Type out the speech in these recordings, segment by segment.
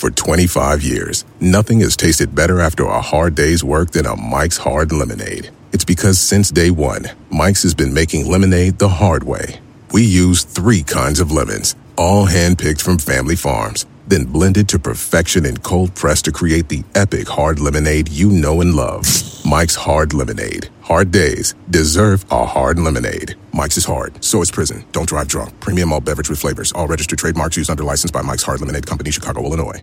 For 25 years, nothing has tasted better after a hard day's work than a Mike's Hard Lemonade. It's because since day one, Mike's has been making lemonade the hard way. We use three kinds of lemons, all handpicked from family farms, then blended to perfection and cold pressed to create the epic hard lemonade you know and love. Mike's Hard Lemonade. Hard days deserve a hard lemonade. Mike's is hard, so is prison. Don't drive drunk. Premium all beverage with flavors. All registered trademarks used under license by Mike's Hard Lemonade Company, Chicago, Illinois.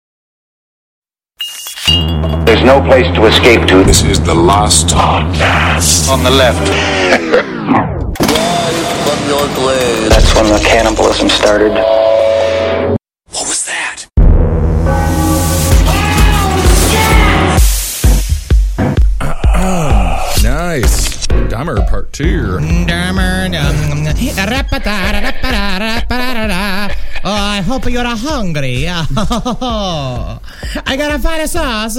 There's no place to escape to. This is the last podcast. On the left. That's when the cannibalism started. What was that? Ah, nice. Dahmer part two. Oh, Oh, I hope you're hungry. I gotta find a sauce.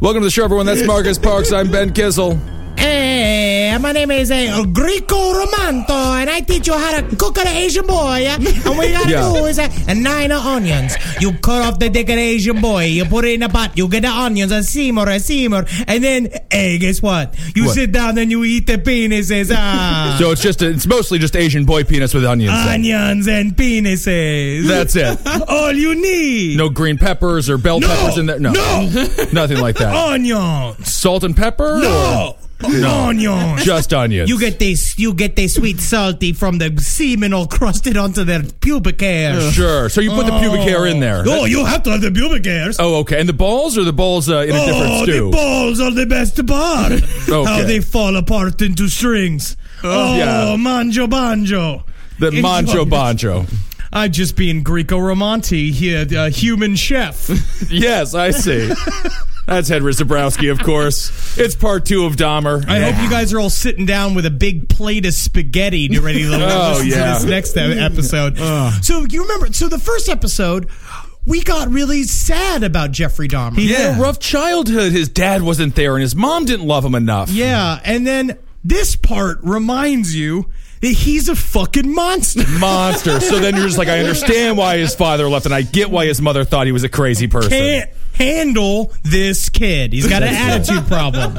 Welcome to the show, everyone. That's Marcus Parks. I'm Ben Kissel. Hey, my name is uh, Greco Romanto, and I teach you how to cook an Asian boy. And what you gotta Yeah. do is uh, nine onions. You cut off the dick of the Asian boy. You put it in a pot. You get the onions and simmer and simmer, and then, hey, guess what? You What? sit down and you eat the penises. Ah. So it's just it's mostly just Asian boy penis with onions. then. onions and penises. That's it. all you need. No green peppers or bell No. peppers in there. No, No. nothing like that. onions. Salt and pepper. No. Onions. Just onions. You get this. You get the sweet salty from the semen all crusted onto their pubic hairs. sure. So you put the pubic hair in there. Oh, you have to have the pubic hairs. Oh, okay. And the balls or the balls uh, in a different Oh, stew? the balls are the best part. How they fall apart into strings. Oh, yeah. manjo banjo. the manjo banjo. I just being Greco Romanti here, uh, human chef. Yes, I see. That's Henry Zebrowski, of course. It's part two of Dahmer. I hope you guys are all sitting down with a big plate of spaghetti to ready to Oh, listen yeah. to this next episode. So you remember? So the first episode, we got really sad about Jeffrey Dahmer. He had a rough childhood. His dad wasn't there, and his mom didn't love him enough. yeah, and then this part reminds you he's a fucking monster. Monster. So then you're just like, I understand why his father left, and I get why his mother thought he was a crazy person. Can't handle this kid. He's got an attitude problem.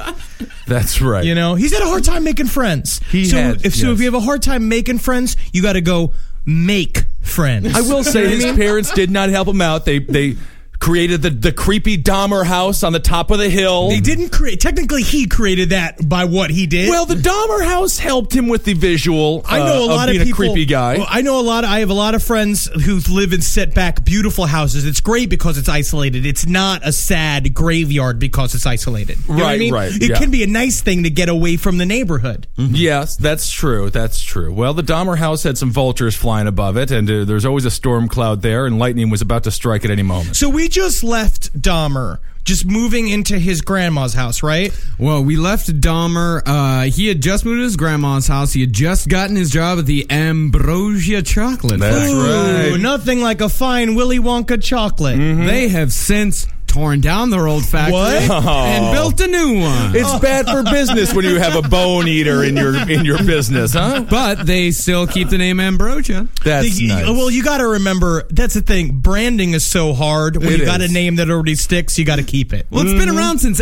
That's right. You know, he's had a hard time making friends. He so had, if so, if you have a hard time making friends, you got to go make friends. I will say his parents did not help him out. They they created the, the creepy Dahmer house on the top of the hill. They didn't create. Technically, he created that by what he did. Well, the Dahmer house helped him with the visual. I know uh, a lot of, being people. a creepy guy. Well, I know a lot. Of, I have a lot of friends who live in setback, beautiful houses. It's great because it's isolated. It's not a sad graveyard because it's isolated. You know what I Right, mean? right, It yeah. can be a nice thing to get away from the neighborhood. Yes, that's true. That's true. Well, the Dahmer house had some vultures flying above it, and uh, there's always a storm cloud there, and lightning was about to strike at any moment. So we just left Dahmer, just moving into his grandma's house, right? Well, we left Dahmer. Uh, he had just moved to his grandma's house. He had just gotten his job at the Ambrosia Chocolate That's Factory. Ooh, right. nothing like a fine Willy Wonka chocolate. They have since torn down their old factory What? and built a new one. It's bad for business when you have a bone eater in your in your business, huh? but they still keep the name Ambrosia. That's The- nice. Well, you got to remember that's the thing. Branding is so hard. When It you got a name that already sticks, you got to keep it. Well, it's been around since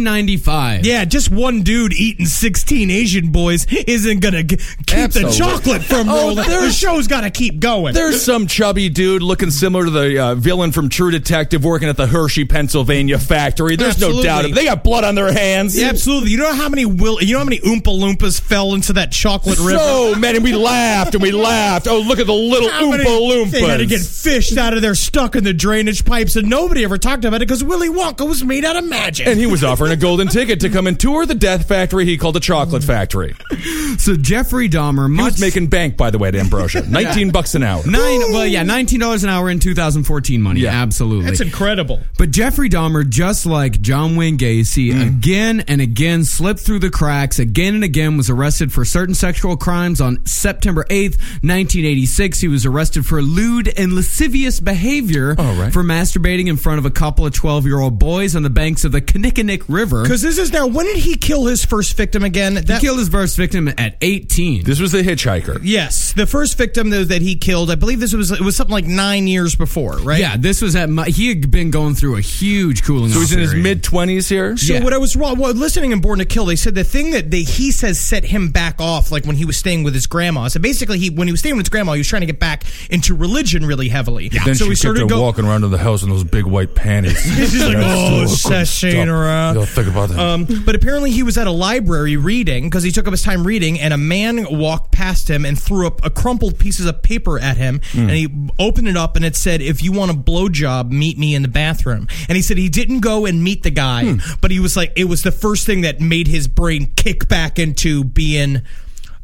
1895. Yeah, just one dude eating 16 Asian boys isn't going to g- keep Absolutely. the chocolate from Oh, rolling. The show's got to keep going. There's some chubby dude looking similar to the uh, villain from True Detective working at the Hershey, Pennsylvania factory. There's no doubt. Of it. They got blood on their hands. Yeah, absolutely. You know how many will you know how many Oompa Loompas fell into that chocolate river? So many. We laughed and we laughed. Oh, look at the little How many- Oompa Loompas. They had to get fished out of there, stuck in the drainage pipes, and nobody ever talked about it because Willy Wonka was made out of magic. and he was offering a golden ticket to come and tour the death factory he called the chocolate factory. So Jeffrey Dahmer, He was making bank, by the way, at Ambrosia. 19 bucks an hour. nine. Well, yeah, nineteen dollars an hour in 2014 money. Yeah. absolutely. That's incredible. But Jeffrey Dahmer, just like John Wayne Gacy, Mm. again and again slipped through the cracks. Again and again was arrested for certain sexual crimes. On September eighth, nineteen eighty six, he was arrested for lewd and lascivious behavior Oh, right. for masturbating in front of a couple of twelve year old boys on the banks of the Kinnickinnick River. Because this is now. When did he kill his first victim again? He That, killed his first victim at eighteen. This was the hitchhiker. yes, the first victim that, that he killed. I believe this was it was something like nine years before, right? Yeah, this was at my, he had been going through a huge cooling. So he's off in his mid twenties here. So Yeah. what I was wrong, well, listening in Born to Kill, they said the thing that they, he says set him back off, like when he was staying with his grandma. So basically, he when he was staying with his grandma, he was trying to get back into religion really heavily. Then so she he kept started go- walking around in the house in those big white panties. He's just like, Yeah, oh, still couldn't sashaying stop. around. Yeah, think about that. Um, but apparently, he was at a library reading because he took up his time reading, and a man walked past him and threw up a crumpled pieces of paper at him. And he opened it up, and it said, "If you want a blowjob, meet me in the bathroom." And he said he didn't go and meet the guy, but he was like, it was the first thing that made his brain kick back into being.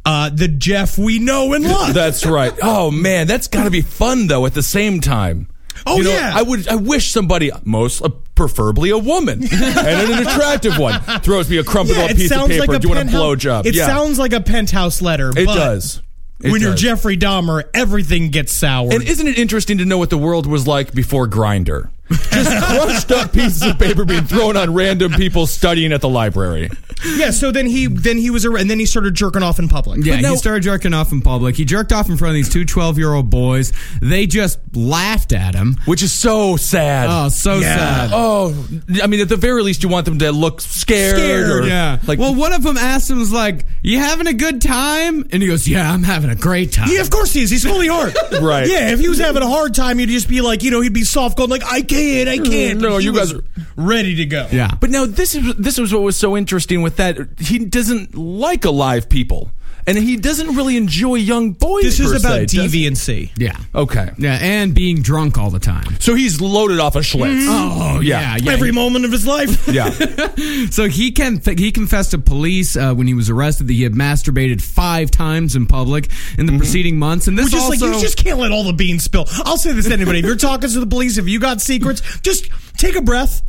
Uh, the Jeff we know and love. That's right. Oh man, that's got to be fun though. At the same time. Oh, You know, yeah. I would. I wish somebody, most uh, preferably a woman and an attractive one, throws me a crumpled yeah, up piece of paper. like a Do you want a blowjob? It yeah, sounds like a penthouse letter. it does. It when you're. Jeffrey Dahmer, everything gets sour. And isn't it interesting to know what the world was like before Grindr? Just crushed up pieces of paper being thrown on random people studying at the library. Yeah, so then he then he was ar- and then he started jerking off in public. Yeah, But now- he started jerking off in public. He jerked off in front of these two 12 year old boys. They just laughed at him. Which is so sad. Oh, so Yeah. sad. Oh, I mean, at the very least, you want them to look scared. Scared, or, Yeah. Like, well, one of them asked him, was like, You having a good time? And he goes, Yeah, I'm having a great time. Yeah, of course he is. He's fully hard. Right. Yeah, if he was having a hard time, he'd just be like, you know, he'd be soft, going like, I can't, I can't. no, you guys are- ready to go. Yeah. But now this is this was what was so interesting with that. He doesn't like alive people, and he doesn't really enjoy young boys. This is per about se, deviancy. Yeah. Okay, Yeah, and being drunk all the time. so he's loaded off a Schlitz. Oh, yeah. yeah. Every moment of his life. yeah. So he can he confessed to police uh, when he was arrested that he had masturbated five times in public in the preceding months, and this We're just also like, you just can't let all the beans spill. I'll say this to anybody. If you're talking to the police, if you got secrets, just take a breath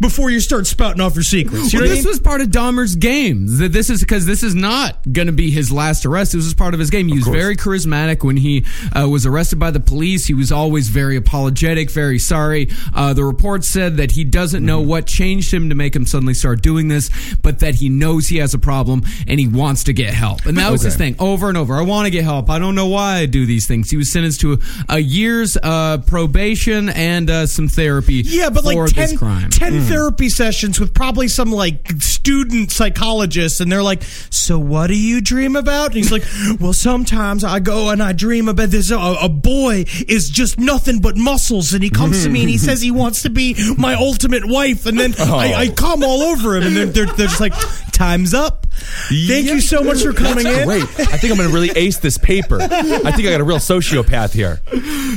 before you start spouting off your secrets. You know Well, what I this mean? was part of Dahmer's game. That this is because this is not going to be his last arrest. This was part of his game. He was very charismatic when he uh, was arrested by the police. He was always very apologetic, very sorry. Uh, the report said that he doesn't know what changed him to make him suddenly start doing this, but that he knows he has a problem and he wants to get help. And that was his thing over and over. I want to get help. I don't know why I do these things. He was sentenced to a year's uh, probation and uh, some therapy. Yeah, but for like 10, this crime. 10 mm. therapy sessions with probably some like student psychologists, and they're like, So, what do you dream about? And he's like, Well, sometimes I go and I dream about this. A, a boy is just nothing but muscles, and he comes to me and he mm-hmm. says he wants to be my ultimate wife, and then oh. I, I come all over him, and they're, they're, they're just like, Time's up. Thank you so much for coming in. Great. I think I'm going to really ace this paper. I think I got a real sociopath here.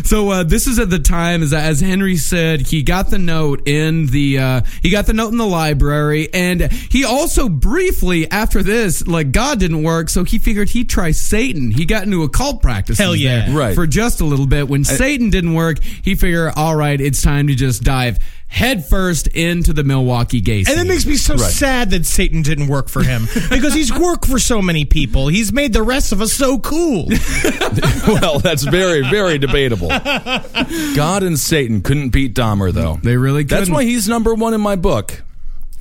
So uh, this is at the time, as, as Henry said, he got the note in the uh, he got the note in the library, and he also briefly after this, like God didn't work, so he figured he'd try Satan. He got into occult practice, Hell yeah. Right. for just a little bit. When Satan didn't work, he figured, all right, it's time to just dive headfirst into the Milwaukee gay scene. And it makes me so Right. sad that Satan didn't work for him because he's worked for so many people. He's made the rest of us so cool. well, that's very, very debatable. God and Satan couldn't beat Dahmer, though. They really That's couldn't. why he's number one in my book.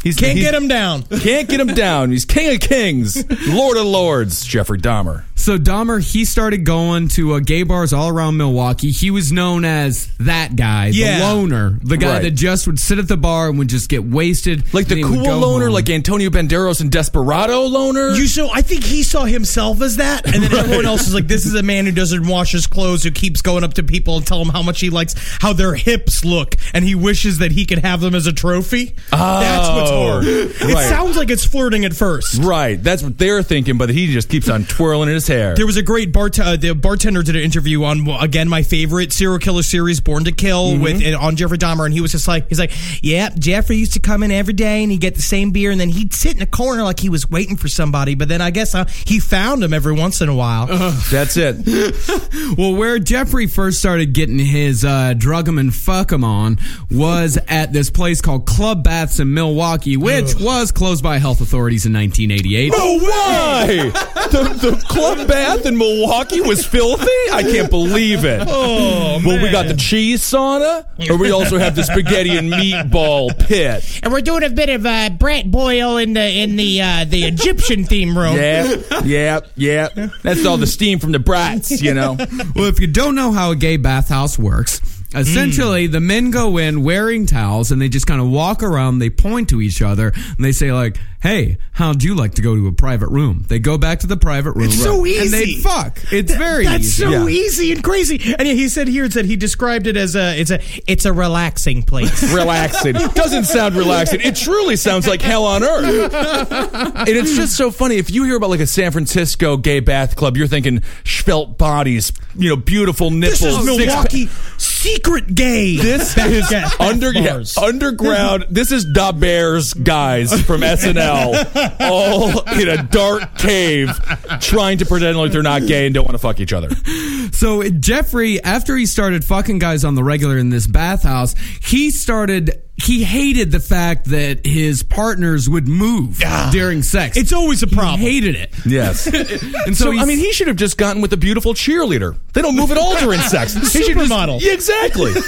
He's, Can't he's- get him down. Can't get him down. He's king of kings, lord of lords, Jeffrey Dahmer. So Dahmer, he started going to uh, gay bars all around Milwaukee. He was known as that guy, Yeah. the loner, the guy Right. that just would sit at the bar and would just get wasted, Like the and he would cool go loner, home. like Antonio Banderas and Desperado loner. You so I think he saw himself as that, and then everyone else is like, "This is a man who doesn't wash his clothes, who keeps going up to people and tell them how much he likes how their hips look, and he wishes that he could have them as a trophy." That's what's hard. It right. sounds like it's flirting at first. Right, that's what they're thinking, but he just keeps on twirling in his his hair. There was a great bart- uh, the bartender did an interview on again my favorite serial killer series, Born to Kill, Mm-hmm. with uh, on Jeffrey Dahmer, and he was just like he's like, yeah, Jeffrey used to come in every day and he'd get the same beer, and then he'd sit in a corner like he was waiting for somebody, but then I guess uh, he found him every once in a while. That's it. Well, where Jeffrey first started getting his uh, him and fuck him on was at this place called Club Baths in Milwaukee, which was closed by health authorities in 1988. Oh, why? the, the club bath in Milwaukee was filthy? I can't believe it. Oh, Well, we got the cheese sauna, or we also have the spaghetti and meatball pit. and we're doing a bit of uh, brat boil in the in the uh, the Egyptian theme room. Yeah, yeah, yeah. That's all the steam from the brats, you know. Well, if you don't know how a gay bathhouse works, essentially the men go in wearing towels and they just kind of walk around, they point to each other, and they say like, "Hey, how'd you like to go to a private room?" They go back to the private room. It's so And they easy. fuck. It's very That's easy. so Yeah. easy and crazy. And he said here said he described it as a it's a it's a relaxing place. relaxing. Doesn't sound relaxing. It truly sounds like hell on earth. and it's just so funny. If you hear about like a San Francisco gay bath club, you're thinking svelte bodies, you know, beautiful nipples. this is Milwaukee secret gay. This is under yeah, underground. This is Da Bears guys from SNL, all in a dark cave, trying to pretend like they're not gay and don't want to fuck each other. So Jeffrey, after he started fucking guys on the regular in this bathhouse, he started. He hated the fact that his partners would move during sex. It's always a problem. He hated it. Yes. And so, So, I mean, he should have just gotten with a beautiful cheerleader. They don't move at all during sex. He should just- Supermodel. Yeah, exactly.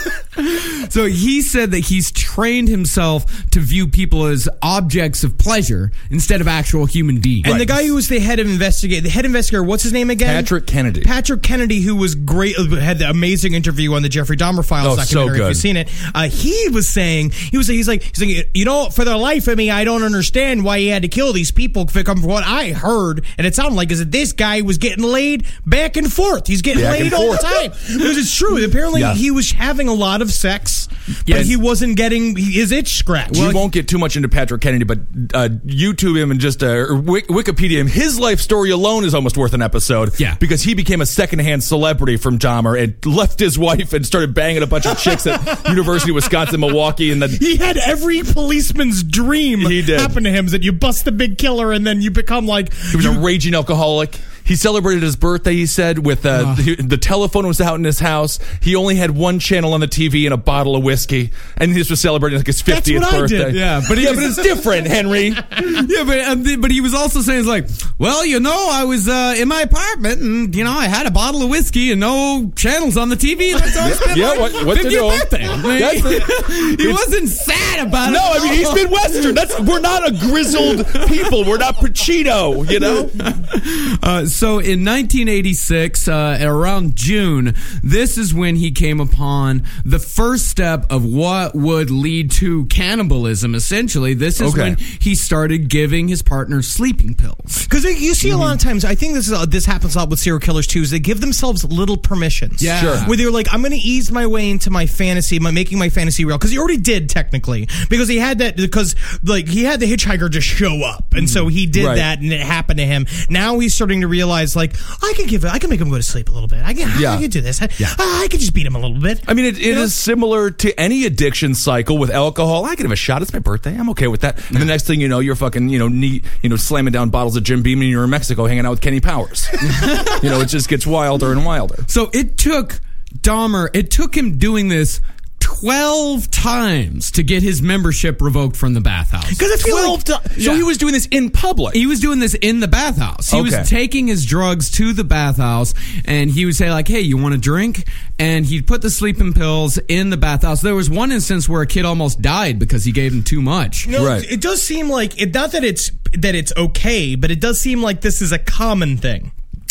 So he said that he's trained himself to view people as objects of pleasure instead of actual human beings. And the guy who was the head of investigate, the head investigator, what's his name again? Patrick Kennedy. Patrick Kennedy, who was great, uh, had the amazing interview on the Jeffrey Dahmer Files Oh, so documentary. If you've seen it, uh, he was saying he was he's like he's like you know for the life of me I don't understand why he had to kill these people. From what I heard, and it sounded like is that this guy was getting laid back and forth. He's getting Back laid all the time because it's true. Apparently, Yeah. he was having a lot of sex, but he wasn't getting his itch scratched. we won't get too much into Patrick Kennedy, but uh, YouTube him and just uh, Wikipedia him. His life story alone is almost worth an episode. Yeah. because he became a secondhand celebrity from Dahmer and left his wife and started banging a bunch of chicks at University of Wisconsin Milwaukee, and He had every policeman's dream He did. happen to him is that you bust the big killer and then you become like He was a raging alcoholic. He celebrated his birthday, he said, with uh, the, the telephone was out in his house. He only had one channel on the TV and a bottle of whiskey. And he was celebrating like his 50th That's I birthday. did. Yeah, but yeah, was- but it's different, Henry. yeah, but um, but he was also saying, it's like, well, you know, I was uh, in my apartment and you know I had a bottle of whiskey and no channels on the TV. That's how I Yeah, my what- what to 50th birthday. He wasn't sad about No, it. No, I mean he's been Western. That's we're not a grizzled people. We're not Pacino, you know. Uh, so in 1986, uh, around June, this is when he came upon the first step of what would lead to cannibalism. Essentially, this is Okay. when he started giving his partner sleeping pills. because you see a lot of mm-hmm. times. I think this is uh, this happens a lot with serial killers too. Is they give themselves little permissions. Yeah. Sure. where they're like, I'm going to ease my way into my fantasy, my making my fantasy real. Because he already did technically, because he had that because like he had the hitchhiker just show up, and so mm-hmm. he did Right. that, and it happened to him. Now he's starting to realize like I can give it, I can make him go to sleep a little bit. I can, Yeah. I can do this. I, I can just beat him a little bit. I mean, it, it is know? similar to any addiction cycle with alcohol. I can have a shot. It's my birthday. I'm okay with that. And the next thing you know, you're fucking, you know, neat, you know, slamming down bottles of Jim Beam and you're in Mexico hanging out with Kenny Powers. you know, it just gets wilder and wilder. So it took Dahmer, it took him doing this 12 times to get his membership revoked from the bathhouse. Because I feel like So Yeah. he was doing this in public. He was doing this in the bathhouse. He Okay. was taking his drugs to the bathhouse and he would say like, "Hey, you want a drink?" And he'd put the sleeping pills in the bathhouse. There was one instance where a kid almost died because he gave him too much. No, Right. it does seem like it. Not that it's that it's okay, but it does seem like this is a common thing.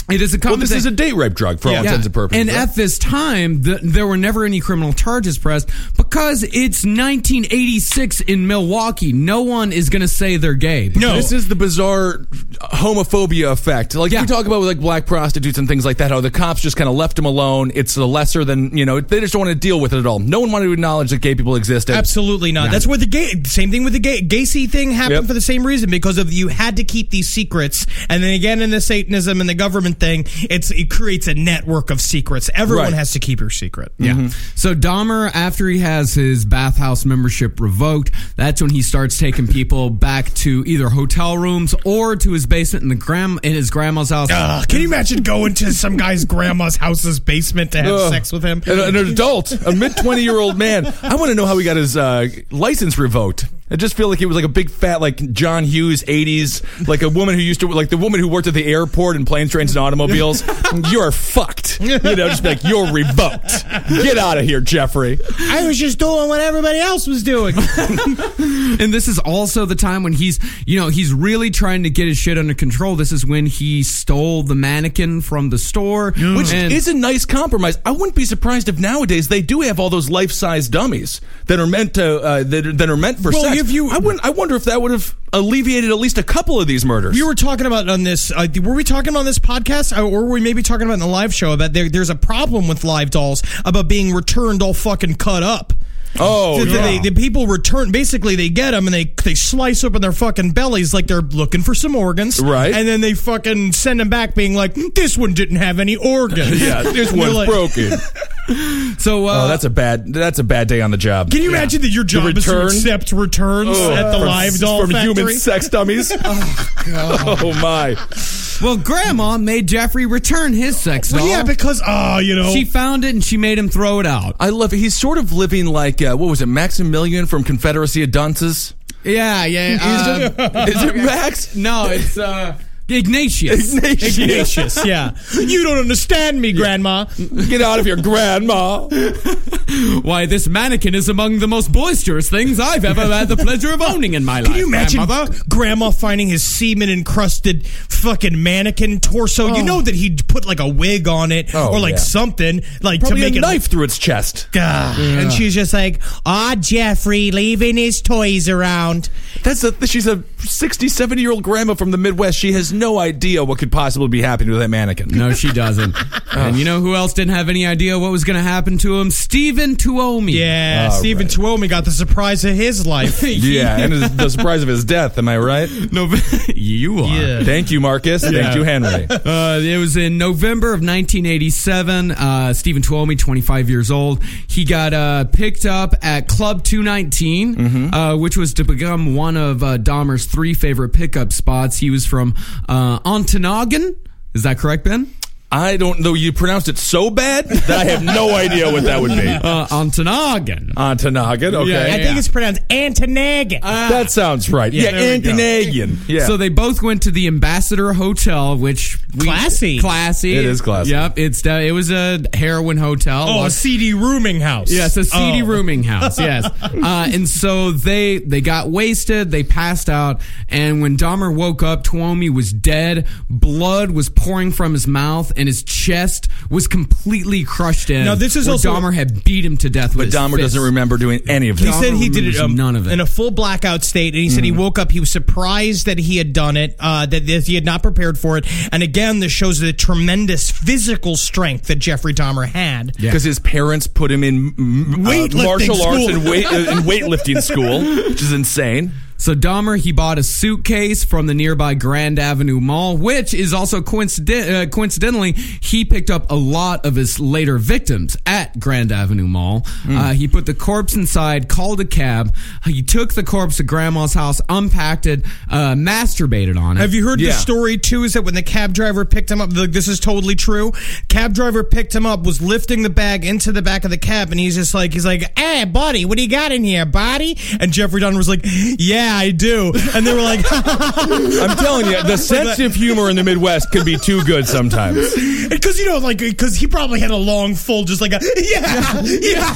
It is a well, this thing. is a date rape drug for all Yeah. intents and purposes. And right? at this time, the, there were never any criminal charges pressed because it's 1986 in Milwaukee. No one is going to say they're gay. No. This is the bizarre homophobia effect. Like Yeah. we talk about with like black prostitutes and things like that, how the cops just kind of left them alone. It's the lesser than, you know, they just don't want to deal with it at all. No one wanted to acknowledge that gay people existed. Absolutely not. That's where the gay same thing with the gay Gacy thing happened Yep. for the same reason because of you had to keep these secrets, and then again in the Satanism and the government thing. It's it creates a network of secrets. Everyone Right. has to keep your secret. Yeah. So Dahmer, after he has his bathhouse membership revoked, that's when he starts taking people back to either hotel rooms or to his basement in the gram in his grandma's house. Ugh, can you imagine going to some guy's grandma's house's basement to have Ugh. sex with him? An, an adult, a mid 20 year old man. I want to know how he got his uh, license revoked. I just feel like he was like a big fat, like John Hughes, 80s, like a woman who used to, like the woman who worked at the airport in planes, trains, and automobiles. You're fucked. You know, just be like, you're revoked. Get out of here, Jeffrey. I was just doing what everybody else was doing. And this is also the time when he's, you know, he's really trying to get his shit under control. This is when he stole the mannequin from the store, Which and- is a nice compromise. I wouldn't be surprised if nowadays they do have all those life size dummies that are meant to uh, that, are, that are meant for Well, sex. If you- I wouldn't. I wonder if that would have alleviated at least a couple of these murders. We were talking about on this. Uh, were we talking on this podcast, Uh, or were we maybe talking about in the live show about there, there's a problem with live dolls about being returned all fucking cut up. Oh, The- the- yeah. they- the people return basically they get them and they they slice open their fucking bellies like they're looking for some organs, Right. And then they fucking send them back being like, "Mm, this one didn't have any organs. yeah, this one's like- broken. so uh, Oh, that's a bad. That's a bad day on the job. Can you imagine that your job is to return? accept returns Ugh. at the From- live doll from factory? human sex dummies. oh, my! well, Grandma made Jeffrey return his sex doll. Well, yeah, because oh, you know, she found it and she made him throw it out. I love it. He's sort of living like uh, what was it, Maximilian from Confederacy of Dunces? Yeah, yeah. uh, Is it Max? no, it's uh, Ignatius. Ignatius. Ignatius, yeah. You don't understand me, Grandma. Get out of here, Grandma. Why, this mannequin is among the most boisterous things I've ever had the pleasure of owning in my life. Can you imagine Grandmother. Grandma finding his semen encrusted fucking mannequin torso? You know that he'd put like a wig on it Oh, or like yeah. something like Probably to make a it knife through its chest. And she's just like, ah, Jeffrey, leaving his toys around. That's a. She's a 67 year old grandma from the Midwest. She has no idea what could possibly be happening with that mannequin. No, she doesn't. and you know who else didn't have any idea what was going to happen to him? Stephen Tuomi. Yeah, All Stephen right. Tuomi got the surprise of his life. Yeah, and his- the surprise of his death. Am I right? No, you are. Yeah. Thank you, Marcus. Thank you, Henry. Uh, it was in November of 1987. Uh, Stephen Tuomi, 25 years old, he got uh, picked up at Club 219, uh, which was to become one of uh, Dahmer's three favorite pickup spots. He was from uh, Ontonagon. Is that correct, Ben? I don't know. You pronounced it so bad that I have no idea what that would be. Uh. Ontonagon. Okay. Yeah, I think it's pronounced Antonaga. that sounds right. Yeah, we Yeah. So they both went to the Ambassador Hotel, which we, Classy. classy. It is classy. Yep, it's uh, it was a heroin hotel. oh, a Lots- seedy rooming house. Yes, a seedy Oh. rooming house. Yes, uh, and so they they got wasted. They passed out, and when Dahmer woke up, Tuomi was dead. Blood was pouring from his mouth, and his chest was completely crushed in. Now, this is where also- Dahmer had beat him to death. With but his Dahmer fist. doesn't remember doing any of this. He this. said he did it um, none of it. in a full blackout state, and he said he woke up. He was surprised that he had done it, uh, that, that he had not prepared for it. And again, this shows the tremendous physical strength that Jeffrey Dahmer had. because his parents put him in mm, uh, Weightlifting martial arts and, weight, uh, and weightlifting school, which is insane. So Dahmer, he bought a suitcase from the nearby Grand Avenue Mall, which is also coincident- uh, coincidentally, he picked up a lot of his later victims at Grand Avenue Mall. Uh, he put the corpse inside, called a cab. He took the corpse to Grandma's house, unpacked it, uh, masturbated on it. Have you heard Yeah. the story too? Is that when the cab driver picked him up? Like, this is totally true. Cab driver picked him up, was lifting the bag into the back of the cab, and he's just like, he's like, "Hey, buddy, what do you got in here, buddy?" And Jeffrey Dahmer was like, "Yeah, I do." And they were like, I'm telling you, the sense of humor in the Midwest can be too good sometimes. because you know, like, because he probably had a long, full, just like a, yeah, yeah,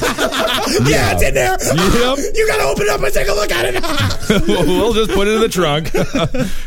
yeah, it's in there. Yep. You gotta open it up and take a look at it. we'll just put it in the trunk.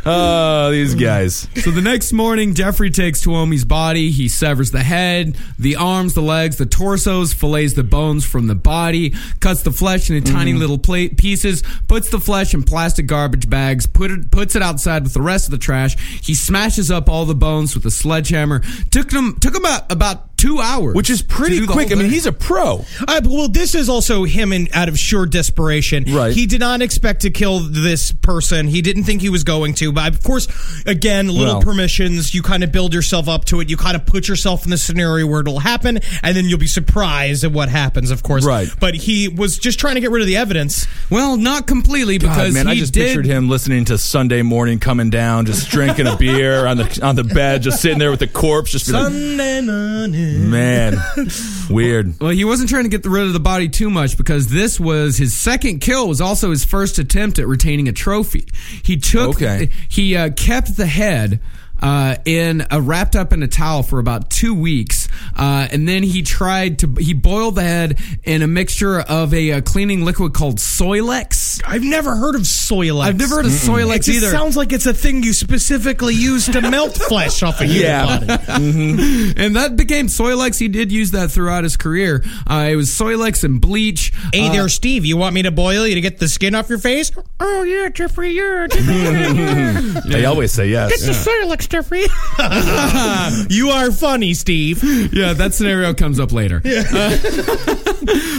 oh, these guys. So the next morning, Jeffrey takes Tuomi's body. He severs the head, the arms, the legs, the torsos, fillets the bones from the body, cuts the flesh into tiny mm-hmm. little pla- pieces, puts the flesh in plastic garbage bags, put it, puts it outside with the rest of the trash. He smashes up all the bones with a sledgehammer. Took him took him about, about two hours, which is pretty quick. I mean, he's a pro. Uh, well, this is also him in out of sheer desperation. Right. He did not expect to kill this person. He didn't think he was going to. But of course, again, little Well. permissions. You kind of build yourself up to it. You kind of put yourself in the scenario where it'll happen, and then you'll be surprised at what happens. Of course, Right. But he was just trying to get rid of the evidence. well, not completely God, because man, he I just did. pictured him listening to Sunday morning, coming down, just drinking a beer on the on the bed, just sitting there with the corpse, just be like, Sunday morning. Man, weird. Well, he wasn't trying to get rid of the body too much because this was his second kill. Was also his first attempt at retaining a trophy. He took. Okay. He uh, kept the head. Uh, in uh, wrapped up in a towel for about two weeks, uh, and then he tried to he boiled the head in a mixture of a, uh cleaning liquid called Soilex. I've never heard of Soilex. I've never heard of It Soilex just either. sounds like it's a thing you specifically use to melt flesh off of your Yeah. body. and that became Soilex. He did use that throughout his career. Uh, it was Soilex and bleach. Hey Uh, there, Steve. You want me to boil you to get the skin off your face? Oh yeah, Jeffrey, yeah. Jeffrey. yeah They always say yes. Get the Soilex, Jeffrey. you are funny, Steve. yeah, that scenario comes up later. Uh,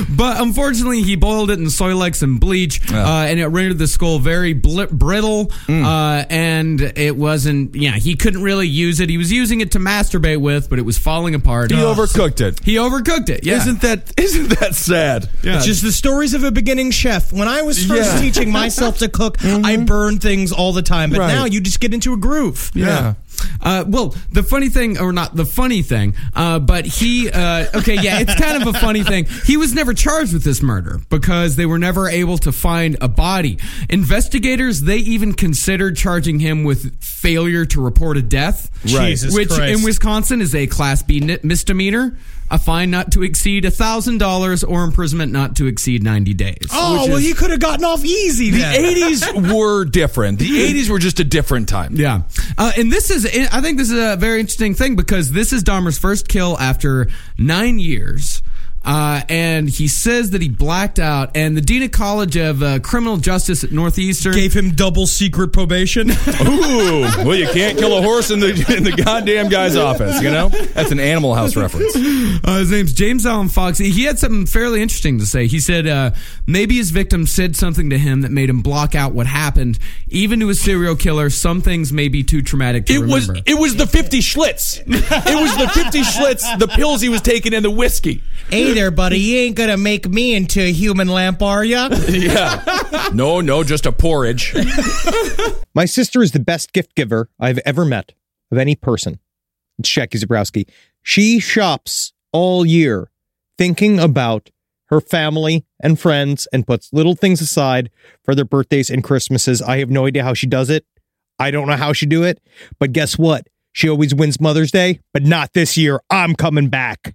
but unfortunately, he boiled it in Soilex and bleach, uh, and it rendered the skull very bl- brittle. Uh, and it wasn't. Yeah, he couldn't really use it. He was using it to masturbate with, but it was falling apart. He overcooked it. He overcooked it. Yeah. Isn't that isn't that sad? yeah. It's just the stories of a beginning chef. When I was first Yeah. teaching myself to cook, I burned things all the time. But Right. now you just get into a groove. Yeah. Uh, well, the funny thing, or not the funny thing, uh, but he, uh, okay, yeah, it's kind of a funny thing. He was never charged with this murder because they were never able to find a body. Investigators, they even considered charging him with failure to report a death. Right. Jesus which Christ. in Wisconsin is a Class B misdemeanor, a fine not to exceed $1,000 or imprisonment not to exceed 90 days. Oh, well, is- you could have gotten off easy The then. eighties were different. The eighties were just a different time. Yeah. Uh, and this is, I think this is a very interesting thing because this is Dahmer's first kill after nine years. Uh, and he says that he blacked out, and the Dean of College of uh, Criminal Justice at Northeastern Gave him double secret probation. Ooh, well, you can't kill a horse in the in the goddamn guy's office. You know, that's an Animal House reference. Uh, his name's James Alan Fox. He had something fairly interesting to say. He said uh, maybe his victim said something to him that made him block out what happened. Even to a serial killer, some things may be too traumatic to It was remember. it was the fifty Schlitz. It was the fifty Schlitz, the pills he was taking, and the whiskey. hey there, buddy. You ain't gonna make me into a human lamp, are ya? Yeah. No, no, just a porridge. My sister is the best gift giver I've ever met of any person. It's Jackie Zebrowski. She shops all year thinking about her family and friends and puts little things aside for their birthdays and Christmases. I have no idea how she does it. I don't know how she do it, but guess what? She always wins Mother's Day, but not this year. I'm coming back.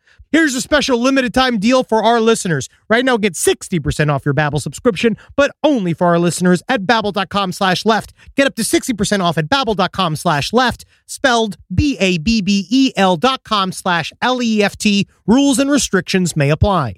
Here's a special limited time deal for our listeners. Right now, get 60% off your Babbel subscription, but only for our listeners at babbel.com slash left. Get up to 60% off at babbel.com slash left, spelled B-A-B-B-E-L dot com slash L-E-F-T. Rules and restrictions may apply.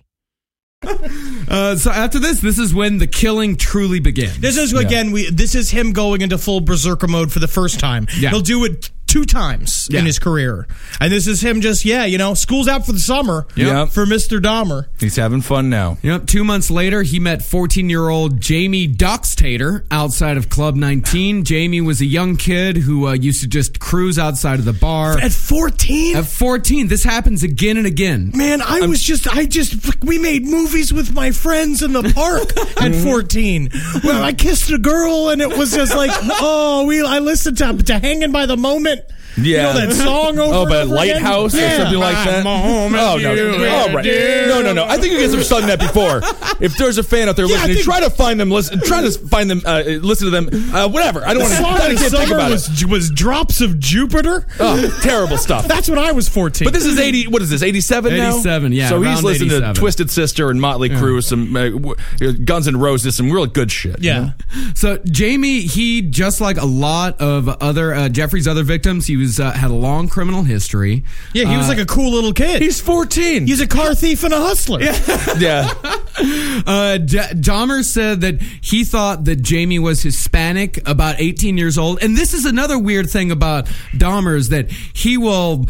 Uh, so after this, this is when the killing truly begins. This is again. We this is him going into full berserker mode for the first time. Yeah. He'll do it two times Yeah. in his career, and this is him just yeah, you know, school's out for the summer. Yep. for Mister Dahmer. He's having fun now. Yep. Two months later, he met 14 year old Jamie Doxtator outside of Club 19. Jamie was a young kid who uh, used to just cruise outside of the bar. At fourteen, At 14, this happens again and again. man, I was just I just we made movies with my friends in the park at fourteen. Well, I kissed a girl, and it was just like oh, we I listened to to Hanging by the Moment. You know that song over Oh, but over again? Lighthouse or Yeah. something like that. Oh and no! you Oh, right. No, no, no! I think you guys have sung that before. If there's a fan out there Yeah, listening, think- try to find them. Listen, try to find them. Uh, listen to them. Uh, whatever. I don't want to. I can't think about it. was, was Drops of Jupiter. Oh, terrible stuff. That's when I was 14. But this is eighty. What is this? Eighty-seven now. 87, yeah, So he's listening to Twisted Sister and Motley Crue, some uh, Guns N' Roses, some real good shit. you yeah. know? So Jamie, he just like a lot of other uh, Jeffrey's other victims, he was uh, had a long criminal history. Yeah, he was like a cool little kid. He's fourteen. He's a car thief and a hustler. yeah. Uh, D- Dahmer said that he thought that Jamie was Hispanic, about 18 years old, and this is another weird thing about Dahmer is that he will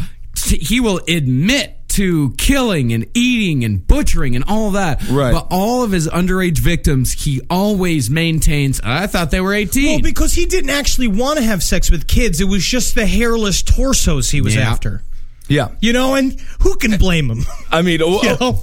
he will admit to killing and eating and butchering and all that. Right. But all of his underage victims, he always maintains. I thought they were 18. Well, because he didn't actually want to have sex with kids. It was just the hairless torsos he was Yeah. after. Yeah. You know, and who can blame him? I mean, You know?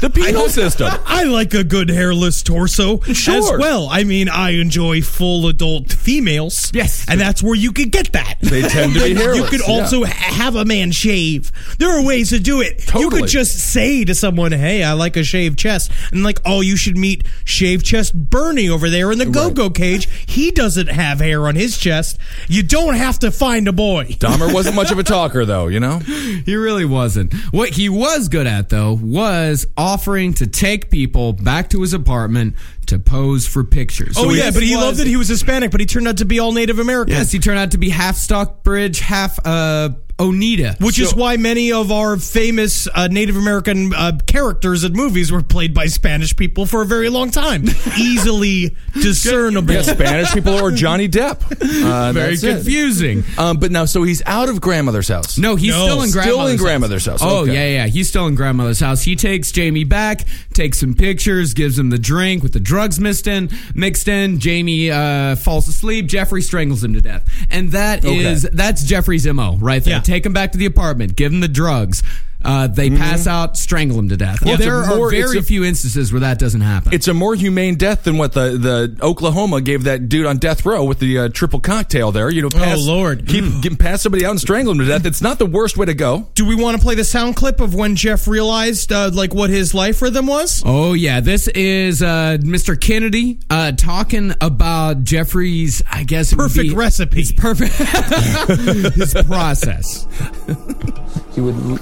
The penal system. I like a good hairless torso Sure. as well. I mean, I enjoy full adult females. Yes. And that's where you could get that. They tend to be hairless. You hairless, could yeah. also ha- have a man shave. There are ways to do it. You could just say to someone, hey, I like a shaved chest. And like, oh, you should meet shaved chest Bernie over there in the go-go cage. He doesn't have hair on his chest. You don't have to find a boy. Dahmer wasn't much of a talker, though. You know. He really wasn't. What he was good at, though, was offering to take people back to his apartment to pose for pictures. oh, yeah, but he was- loved that he was Hispanic, but he turned out to be all Native American. Yes, he turned out to be half Stockbridge, half uh, Oneida. Which is why many of our famous uh, Native American uh, characters in movies were played by Spanish people for a very long time. Easily discernible. Yeah, Spanish people or Johnny Depp. Uh, very confusing. Um, but now, so he's out of grandmother's house. No, he's No, still in still grandmother's in grandmother's house. Oh Okay. yeah, yeah, he's still in grandmother's house. He takes Jamie back, takes some pictures, gives him the drink with the drugs mixed in. Mixed in, Jamie uh, falls asleep. Jeffrey strangles him to death, and that is Okay. that's Jeffrey's mo right there. Yeah. Take him back to the apartment, give him the drugs. Uh, they pass out, strangle him to death. Well, there a are more- very a- few instances where that doesn't happen. It's a more humane death than what the, the Oklahoma gave that dude on death row with the uh, triple cocktail there. You know, pass, Lord. keep get pass somebody out and strangle them to death. It's not the worst way to go. Do we want to play the sound clip of when Jeff realized uh, like what his life rhythm was? Oh yeah, this is uh, Mr. Kennedy uh, talking about Jeffrey's, I guess, Perfect be- recipe. His perfect his process. he would l-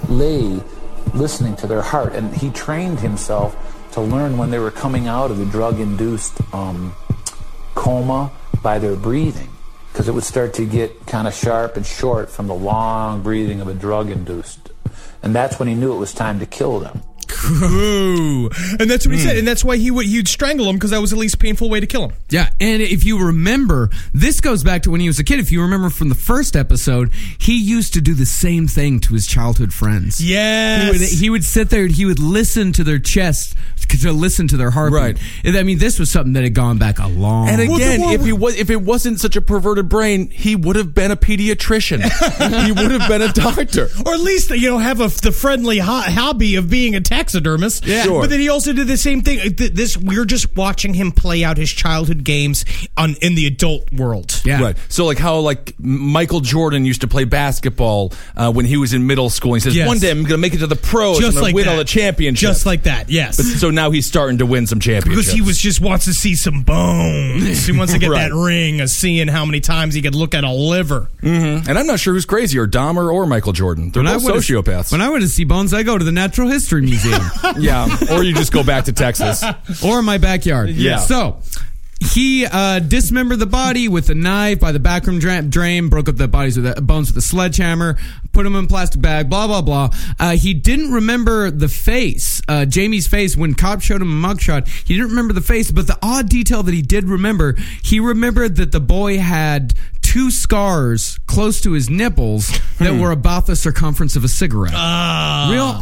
listening to their heart. And he trained himself to learn when they were coming out of the drug induced um, coma by their breathing. Because it would start to get kind of sharp and short from the long breathing of a drug induced. And that's when he knew it was time to kill them. Ooh. And that's what he said. And that's why he would he'd strangle him because that was the least painful way to kill him. Yeah, and if you remember, this goes back to when he was a kid. If you remember from the first episode, he used to do the same thing to his childhood friends. Yes. He would, he would sit there and he would listen to their chest to listen to their heartbeat. Right. I mean, this was something that had gone back a long. And again, the- if he was, if it wasn't such a perverted brain, he would have been a pediatrician. he would have been a doctor. Or at least you know have a, the friendly ho- hobby of being a taxidermist. Yeah. Sure. But then he also did the same thing. This we're just watching him play out his childhood games on in the adult world. Yeah. Right. So, like how like Michael Jordan used to play basketball uh, when he was in middle school. He says, Yes. "One day I'm going to make it to the pros. Just I'm like win that. all the championships." Just like that. Yes. But, so now he's starting to win some championships because he was just wants to see some bones. He wants to get Right. that ring of seeing how many times he could look at a liver. Mm-hmm. and I'm not sure who's crazier, Dahmer or Michael Jordan. They're When both went sociopaths. when I want to see Bones, I go to the Natural History Museum yeah, or you just go back to Texas. or my backyard. Yeah. So he uh, dismembered the body with a knife by the backroom dra- drain, broke up the bodies with bones with a sledgehammer, put them in a plastic bag, blah blah blah. Uh, he didn't remember the face, uh, Jamie's face, when cops showed him a mugshot. He didn't remember the face, but the odd detail that he did remember, he remembered that the boy had two scars close to his nipples that were about the circumference of a cigarette. real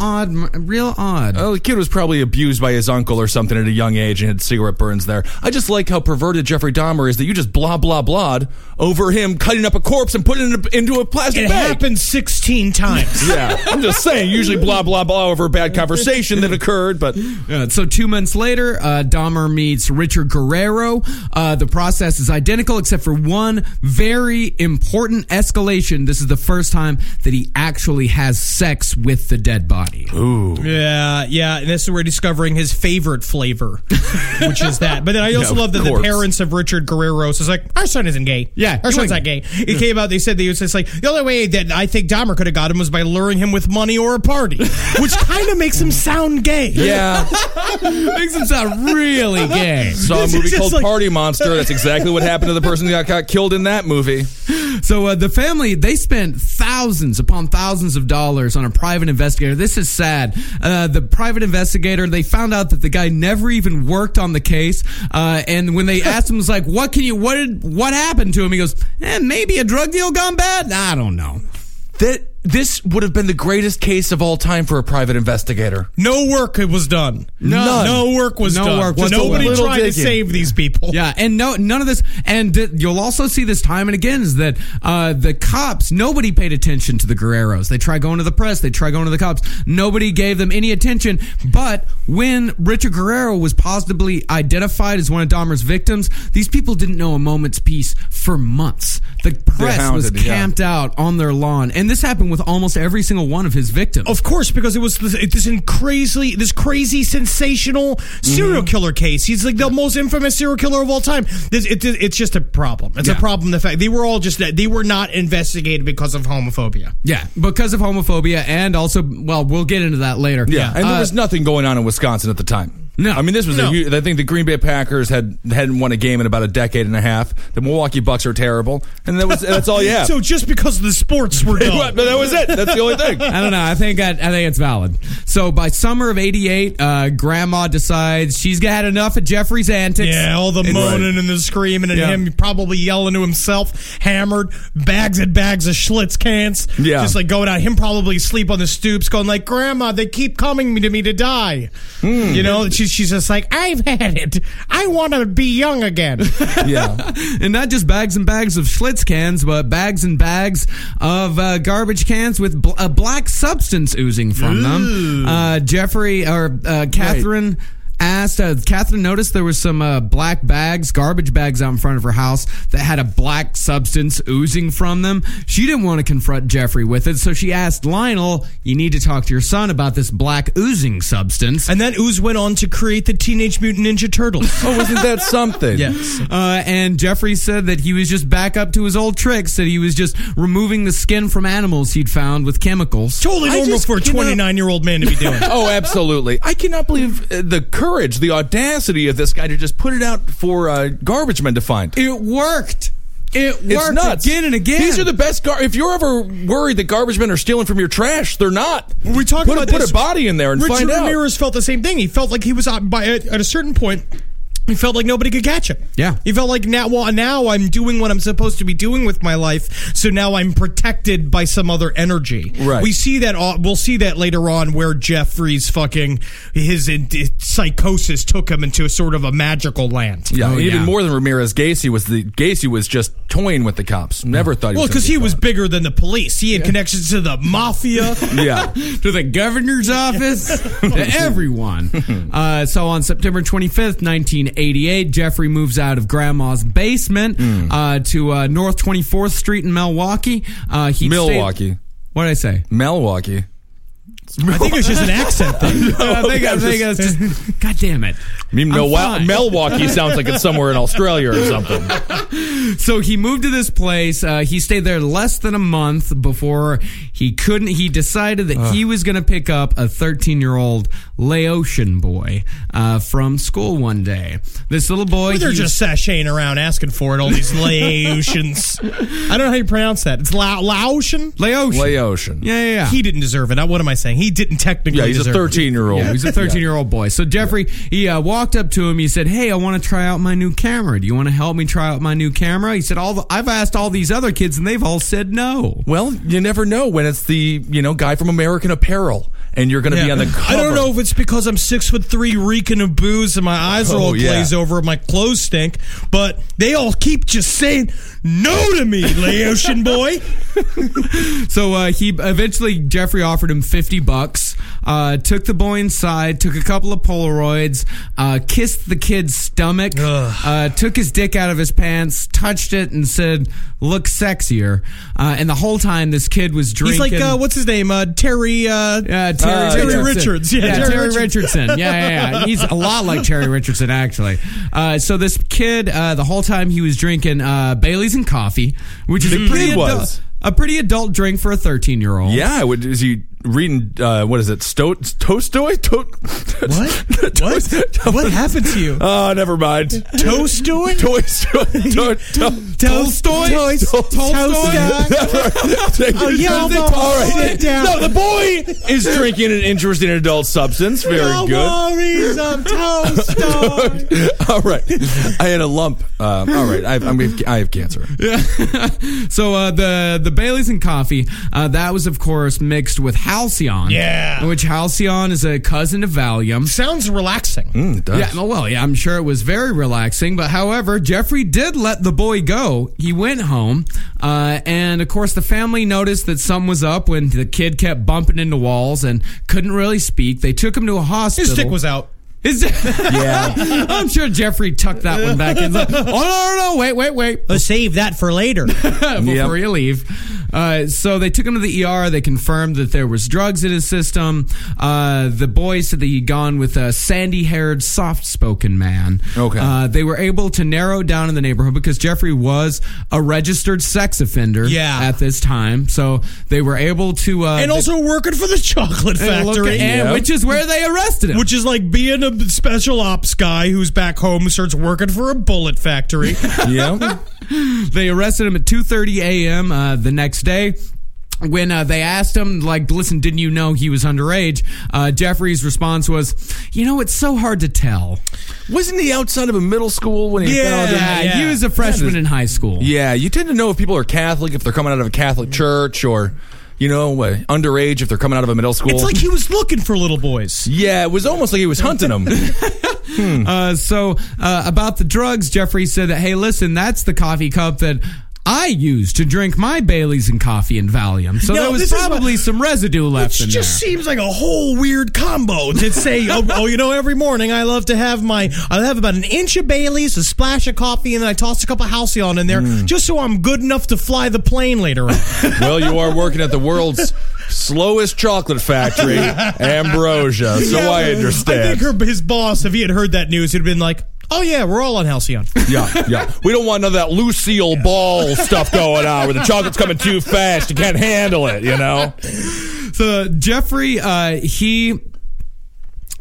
odd, real odd. Oh, the kid was probably abused by his uncle or something at a young age and had cigarette burns there. I just like how perverted Jeffrey Dahmer is that you just blah blah blah'd over him cutting up a corpse and putting it into a plastic It bag. It happened sixteen times. Yeah, I'm just saying. Usually, blah blah blah over a bad conversation that occurred, but Yeah, so two months later, uh, Dahmer meets Richard Guerrero. Uh, the process is identical except for one very important escalation. This is the first time that he actually has sex with the dead body. Ooh. Yeah, yeah. And this is where we're discovering his favorite flavor, which is that. But then I also Yeah, love that corpse. the parents of Richard Guerrero's is like, our son isn't gay. Yeah, our son's wasn't gay. It came out. They said they was just like the only way that I think Dahmer could have got him was by luring him with money or a party, which kind of makes him sound gay. yeah. Makes him sound really gay. Saw a movie called like- Party Monster. That's exactly what happened to the person who got, got killed in that movie. So uh, the family they spent thousands upon thousands of dollars on a private investigator. This is sad. Uh, the private investigator they found out that the guy never even worked on the case. Uh, and when they asked him, was like, "What can you? What did? What happened to him?" He goes, eh, "Maybe a drug deal gone bad. I don't know." That this would have been the greatest case of all time for a private investigator. No work was done. None. No work was No done. work was Nobody done. Little tried to digging. save these people. Yeah, and no, none of this, and th- you'll also see this time and again is that uh, the cops, nobody paid attention to the Guerreros. They try going to the press, they try going to the cops. Nobody gave them any attention. But when Richard Guerrero was positively identified as one of Dahmer's victims, these people didn't know a moment's peace for months. The press was hounded, yeah. camped out on their lawn, and this happened with almost every single one of his victims. Of course, because it was this, this crazy, this crazy, sensational serial killer case. He's like the most infamous serial killer of all time. This, it, it's just a problem. It's a problem. The fact they were all just they were not investigated because of homophobia. Yeah, because of homophobia, and also, well, we'll get into that later. Yeah, and there Uh, was nothing going on in Wisconsin at the time. No. I mean this was No. a huge, I think the Green Bay Packers had hadn't won a game in about a decade and a half. The Milwaukee Bucks are terrible, and that was that's all you have. So just because the sports were good. but that was it. That's the only thing. I don't know. I think I, I think it's valid. So by summer of '88, uh, Grandma decides she's had enough of Jeffrey's antics. Yeah, all the It's- moaning and the screaming and Yeah. him probably yelling to himself, hammered, bags and bags of Schlitz cans. Yeah. Just like going out, him probably asleep on the stoops, going like, Grandma, they keep coming to me to die. Hmm. You know, she's, she's just like, I've had it. I want to be young again. Yeah, and not just bags and bags of Schlitz cans, but bags and bags of uh, garbage cans with bl- a black substance oozing from them. Uh, Jeffrey or uh, Catherine. Asked. Uh, Catherine noticed there was some uh, black bags, garbage bags out in front of her house that had a black substance oozing from them. She didn't want to confront Jeffrey with it, so she asked Lionel, "You need to talk to your son about this black oozing substance." And that ooze went on to create the Teenage Mutant Ninja Turtles. Oh, wasn't that something? yes. Uh, and Jeffrey said that he was just back up to his old tricks, that he was just removing the skin from animals he'd found with chemicals. Totally normal for a 29 year old man to be doing. Oh, absolutely. I cannot believe uh, the courage, the audacity of this guy to just put it out for uh, garbage men to find. It worked. It worked It's nuts. again and again. These are the best. Gar- if you're ever worried that garbage men are stealing from your trash, they're not. we talked put, about a, put a body in there and Richard find out. Ramirez felt the same thing. He felt like he was out by at a certain point. He felt like nobody could catch him. Yeah. He felt like now, well, now I'm doing what I'm supposed to be doing with my life. So now I'm protected by some other energy. Right. We see that. We'll see that later on, where Jeffrey's fucking his in- psychosis took him into a sort of a magical land. Yeah, Oh, even yeah. more than Ramirez, Gacy was the Gacy was just toying with the cops. Never thought he Well, because gonna he be was bigger than the police. He had connections to the mafia. Yeah. to the governor's office, to everyone. Uh, so on September 25th, 1988, Jeffrey moves out of grandma's basement uh, to uh, North 24th Street in Milwaukee. Uh, he Milwaukee. what did I say? Milwaukee. I think it's just an accent thing. I think, I think it's just, God damn it. I mean, Milwa- Milwaukee sounds like it's somewhere in Australia or something. So he moved to this place. Uh, he stayed there less than a month before he couldn't. He decided that he was going to pick up a 13 year old Laotian boy uh, from school one day. This little boy. They're he- just sashaying around asking for it, all these Laotians. I don't know how you pronounce that. It's La- Laotian? Laotian. Laotian. Yeah, yeah, yeah. He didn't deserve it. What am I saying? He didn't technically Yeah, he's a 13 year old. Yeah, he's a 13 year old boy. So Jeffrey, he uh, walked up to him. He said, "Hey, I want to try out my new camera. Do you want to help me try out my new camera?" He said, "All the, I've asked all these other kids, and they've all said no." Well, you never know when it's the you know guy from American Apparel, and you're going to be on the cover. I don't know if it's because I'm six foot three, reeking of booze, and my eyes are Oh, all yeah. glazed over, and my clothes stink. But they all keep just saying no to me, Laotian boy. So uh, he eventually Jeffrey offered him fifty bucks. Uh, took the boy inside, took a couple of Polaroids, uh, kissed the kid's stomach, uh, took his dick out of his pants, touched it, and said, "Look sexier." Uh, and the whole time, this kid was drinking. He's like, uh, what's his name? Uh, Terry. Yeah, Terry, Uh, Terry Richardson. Richards. Yeah, Yeah, Terry Terry, Richards. Richardson. Yeah, yeah, yeah. He's a lot like Terry Richardson, actually. Uh, so this kid, uh, the whole time he was drinking uh, Bailey's and coffee, which is a pretty kid adult, was. a pretty adult drink for a thirteen-year-old. Yeah, would is he reading? Uh, what is it? Sto- Tolstoy? To- What? what? what happened to you? Oh, never mind. Tolstoy? Tolstoy. To- to- Tolstoy? Tolstoy? Oh, yeah, All right. No, the boy is drinking an interesting adult substance. Very No good. worries, I'm Tolstoy. All right. I had a lump. Um, all right. I, I'm, I have cancer. Yeah. so uh, the the Bailey's and coffee uh, that was of course mixed with Halcion. Yeah. which Halcion is a cousin of Valium. Sounds relaxing. Mm, it does. Yeah, well, well, yeah, I'm sure it was very relaxing. But however, Jeffrey did let the boy go. He went home, uh, and of course, the family noticed that something was up when the kid kept bumping into walls and couldn't really speak. They took him to a hospital. His stick was out. His- Yeah. I'm sure Jeffrey tucked that one back in. Like, oh no, no, no, wait, wait, wait. Let's save that for later. before Yep. you leave. Uh, so they took him to the ER. They confirmed that there was drugs in his system. Uh, the boy said that he'd gone with a sandy-haired, soft-spoken man. Okay. Uh, they were able to narrow down in the neighborhood because Jeffrey was a registered sex offender. Yeah. At this time, so they were able to. Uh, and also working for the chocolate and look- factory. and which is where they arrested him. Which is like being a special ops guy who's back home starts working for a bullet factory. Yeah. they arrested him at 2:30 a.m. Uh, the next day. When uh, they asked him, like, listen, didn't you know he was underage? Uh, Jeffrey's response was, you know, it's so hard to tell. Wasn't he outside of a middle school when he Yeah. found? Yeah, yeah. he was a freshman in high school. Yeah, you tend to know if people are Catholic if they're coming out of a Catholic church or, you know, uh, underage if they're coming out of a middle school. it's like he was looking for little boys. yeah, it was almost like he was hunting them. Uh, so uh, about the drugs, Jeffrey said that, hey, listen, that's the coffee cup that I used to drink my Baileys and coffee and Valium. So No, there was probably what- some residue left Which just there. seems like a whole weird combo to say, oh, oh, you know, every morning I love to have my, I have about an inch of Bailey's, a splash of coffee, and then I toss a cup of Halcion in there Mm. just so I'm good enough to fly the plane later on. Well, you are working at the world's slowest chocolate factory, Ambrosia. So Yeah, I I understand. think her, his boss, if he had heard that news, he'd have been like, oh, yeah, we're all on Halcion. yeah, yeah. We don't want none of that Lucille Ball stuff going on where the chocolate's coming too fast. You can't handle it, you know? So Jeffrey, uh, he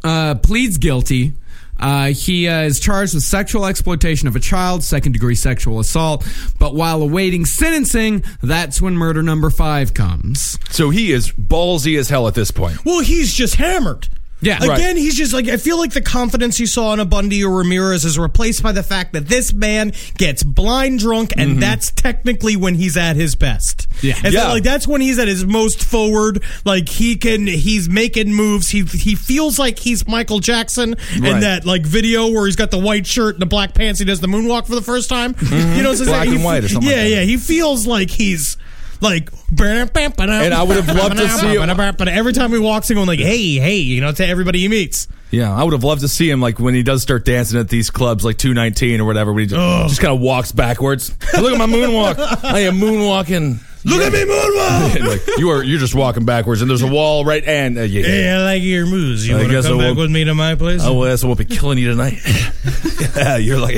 uh, pleads guilty. Uh, he uh, is charged with sexual exploitation of a child, second degree sexual assault. But while awaiting sentencing, that's when murder number five comes. So he is ballsy as hell at this point. Well, he's just hammered. Yeah. Again, he's just like I feel like the confidence you saw in a Bundy or Ramirez is replaced by the fact that this man gets blind drunk, and mm-hmm. that's technically when he's at his best. Yeah. And so, Yeah. like that's when he's at his most forward. Like he can, he's making moves. He he feels like he's Michael Jackson in Right. that like video where he's got the white shirt and the black pants. He does the moonwalk for the first time. Mm-hmm. You know, so Black he- and white or something Yeah, like yeah. He feels like he's. Like, and I would have loved to see him- But every time he walks in, going like, "Hey, hey," you know, to everybody he meets. Yeah, I would have loved to see him like when he does start dancing at these clubs like 219 or whatever, when he just, just kind of walks backwards. Look at my moonwalk. I am moonwalking. Look at me moonwalk. like you are you're just walking backwards and there's a wall right and uh, yeah. Hey, I like your moves. You want to come back with me to my place? Oh, well, so we'll be killing you tonight. yeah, you're like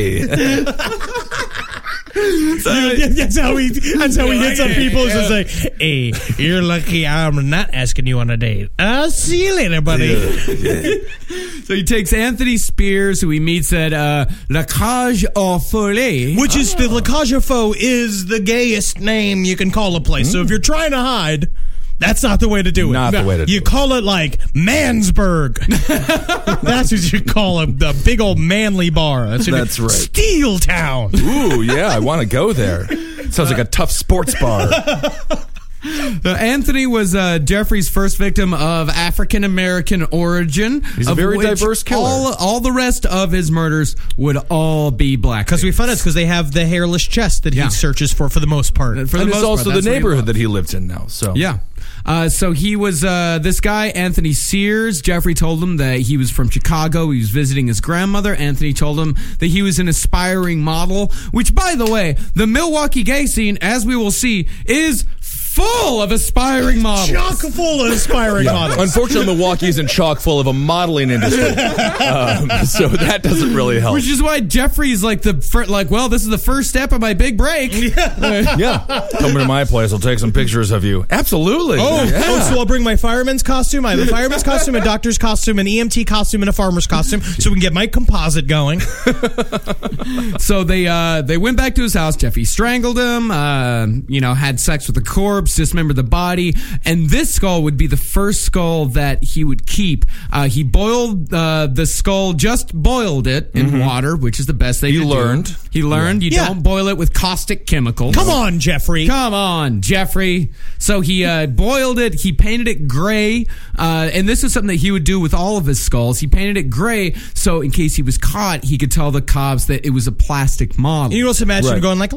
that's how he. That's how he hits on people. Is just like, "Hey, you're lucky I'm not asking you on a date. I'll see you later, buddy." So he takes Anthony Spears, who he meets at uh, La Cage aux Folles. Which is the La Cage aux Faux is the gayest name you can call a place. So if you're trying to hide. That's not the way to do it. Not the way to You do it. call it like Mansburg. That's what you call a, the big old manly bar. That's, what That's right. Steel Town. Ooh, yeah, I want to go there. Sounds like a tough sports bar. Uh, Anthony was uh, Jeffrey's first victim of African American origin. He's a very diverse killer. All, all the rest of his murders would all be black. Because we found out because they have the hairless chest that Yeah. he searches for for the most part. For the and most it's part, also the that's what he neighborhood loved. that he lives in now. So Yeah. Uh, so he was uh, this guy, Anthony Sears. Jeffrey told him that he was from Chicago. He was visiting his grandmother. Anthony told him that he was an aspiring model, which, by the way, the Milwaukee gay scene, as we will see, is full of aspiring models. Chock full of aspiring models. Unfortunately, Milwaukee isn't chock full of a modeling industry, um, so that doesn't really help. Which is why Jeffrey's like the fir- like, well, this is the first step of my big break. yeah, come to my place. I'll take some pictures of you. Absolutely. Oh, Yeah. oh, so I'll bring my fireman's costume. I have a fireman's costume, a doctor's costume, an EMT costume, and a farmer's costume, so we can get my composite going. So they uh, they went back to his house. Jeffy strangled him. Uh, you know, had sex with the corpse, dismembered the body, and this skull would be the first skull that he would keep. Uh, he boiled uh, the skull, just boiled it in water, which is the best thing. He to do. learned. He learned. You Yeah. don't boil it with caustic chemicals. Come on, Jeffrey. Come on, Jeffrey. So he uh, boiled it. He painted it gray, uh, and this is something that he would do with all of his skulls. He painted it gray, so in case he was caught, he could tell the cops that it was a plastic model. You also imagine Right. going like,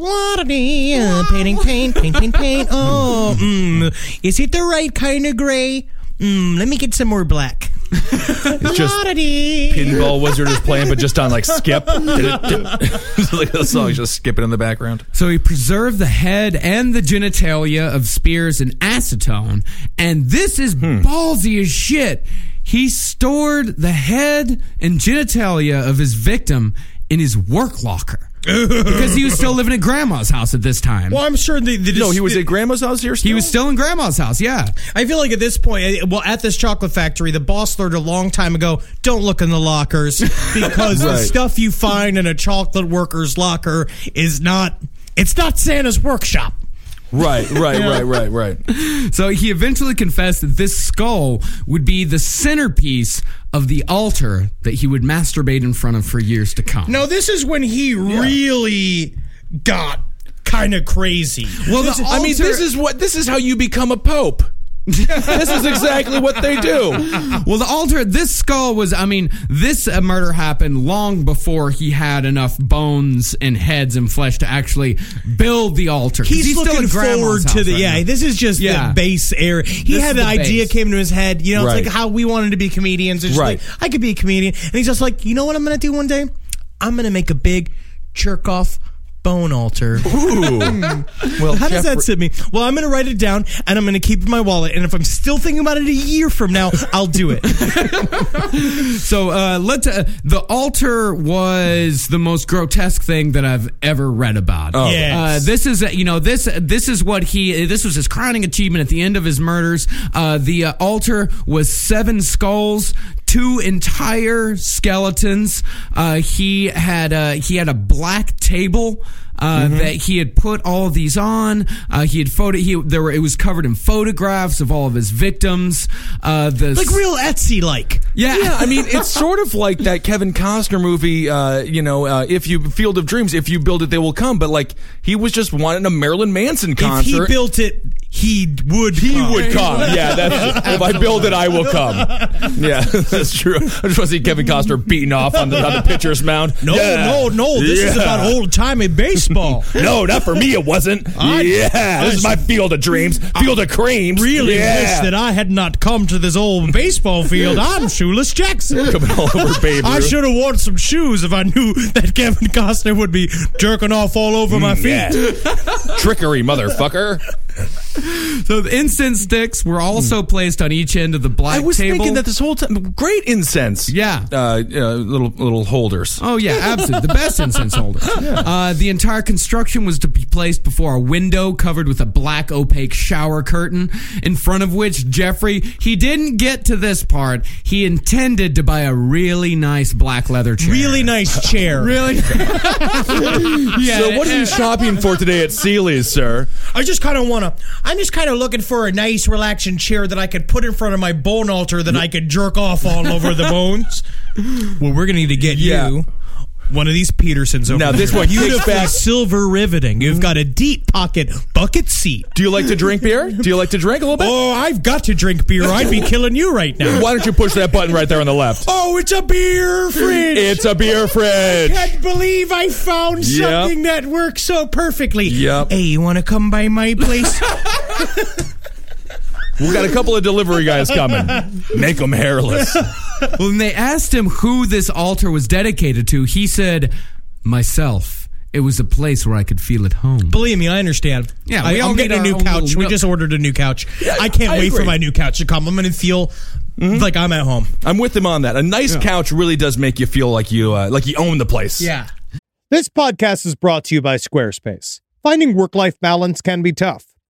dee, uh, painting, paint, paint, paint, paint. Oh, mm, is it the right kind of gray? Mm, let me get some more black. It's just La-da-dee. pinball wizard is playing, but just on like skip. like the song's just skipping in the background. So he preserved the head and the genitalia of Spears in acetone, and this is ballsy as shit. He stored the head and genitalia of his victim in his work locker because he was still living at grandma's house at this time. Well, I'm sure the, the No, he was at grandma's house here. He was still in grandma's house, yeah. I feel like at this point, eh, well, at this chocolate factory, the boss learned a long time ago: don't look in the lockers because the stuff you find in a chocolate worker's locker is not. It's not Santa's workshop. right, right, right, right, right. So he eventually confessed that this skull would be the centerpiece of the altar that he would masturbate in front of for years to come. No, this is when he really got kind of crazy. well, This the is- I mean, this is what this is how you become a pope. this is exactly what they do. Well, the altar, this skull was, I mean, this uh, murder happened long before he had enough bones and heads and flesh to actually build the altar. He's, still looking forward to the right yeah. now. This is just Yeah. the base area. He This had an idea base. came into his head. You know, Right. it's like how we wanted to be comedians. It's just Right. like I could be a comedian, and he's just like, you know what I'm going to do one day? I'm going to make a big jerk off bone altar. Ooh. Well, How does that sit me? Well, I'm going to write it down and I'm going to keep it in my wallet. And if I'm still thinking about it a year from now, I'll do it. So uh, let uh, the altar was the most grotesque thing that I've ever read about. Oh. Yes. Uh, this is uh, you know this this is what he this was his crowning achievement at the end of his murders. Uh, the uh, altar was seven skulls. Two entire skeletons. Uh, he had uh, he had a black table uh, that he had put all of these on. Uh, he had photo. He there were it was covered in photographs of all of his victims. Uh, the like real Etsy like. yeah Yeah, I mean, it's sort of like that Kevin Costner movie, uh, you know, uh, if you Field of Dreams, if you build it, they will come. But like, he was just wanting a Marilyn Manson concert. If concert. he built it, he would. He come. would come. Yeah, that's if I build it, I will come. Yeah, that's true. I just want to see Kevin Costner beating off on the, on the pitcher's mound. No, Yeah. no, no. This is about old timey baseball. No, not for me. It wasn't. I- yeah, this is my field of dreams, field of creams. really yeah. wish that I had not come to this old baseball field. I'm Shoeless Jackson. coming all over Babe I should have worn some shoes if I knew that Kevin Costner would be jerking off all over my feet. Mm, Yeah. Trickery, motherfucker. So the incense sticks were also placed on each end of the black I was table. thinking that this whole time. Great incense. Yeah. Uh, uh, little little holders. Oh yeah, absolutely. The best incense holder. Uh, the entire construction was to be placed before a window covered with a black opaque shower curtain, in front of which Jeffrey he didn't get to this part. He intended to buy a really nice black leather chair. Really nice chair. really. yeah. So, what are you shopping for today at Sealy's, sir? I just kind of want to. I'm just kind of looking for a nice, relaxing chair that I could put in front of my bone altar that I could jerk off all over the bones. Well, we're gonna need to get Yeah. you one of these Petersons over Now, this one kicks beautiful back- silver riveting. You've mm-hmm. got a deep pocket bucket seat. Do you like to drink beer? Do you like to drink a little bit? Oh, I've got to drink beer. I'd be killing you right now. Why don't you push that button right there on the left? Oh, it's a beer fridge. It's a beer fridge. I can't believe I found Yep. something that works so perfectly. Yep. Hey, you want to come by my place? We got a couple of delivery guys coming. Make them hairless. When they asked him who this altar was dedicated to, he said, "Myself." It was a place where I could feel at home. Believe me, I understand. Yeah, I, all I'm getting a new couch. little We nook. just ordered a new couch. I can't I wait for my new couch to come. I'm going to feel like I'm at home. I'm with him on that. A nice couch really does make you feel like you uh, like you own the place. Yeah. This podcast is brought to you by Squarespace. Finding work life balance can be tough,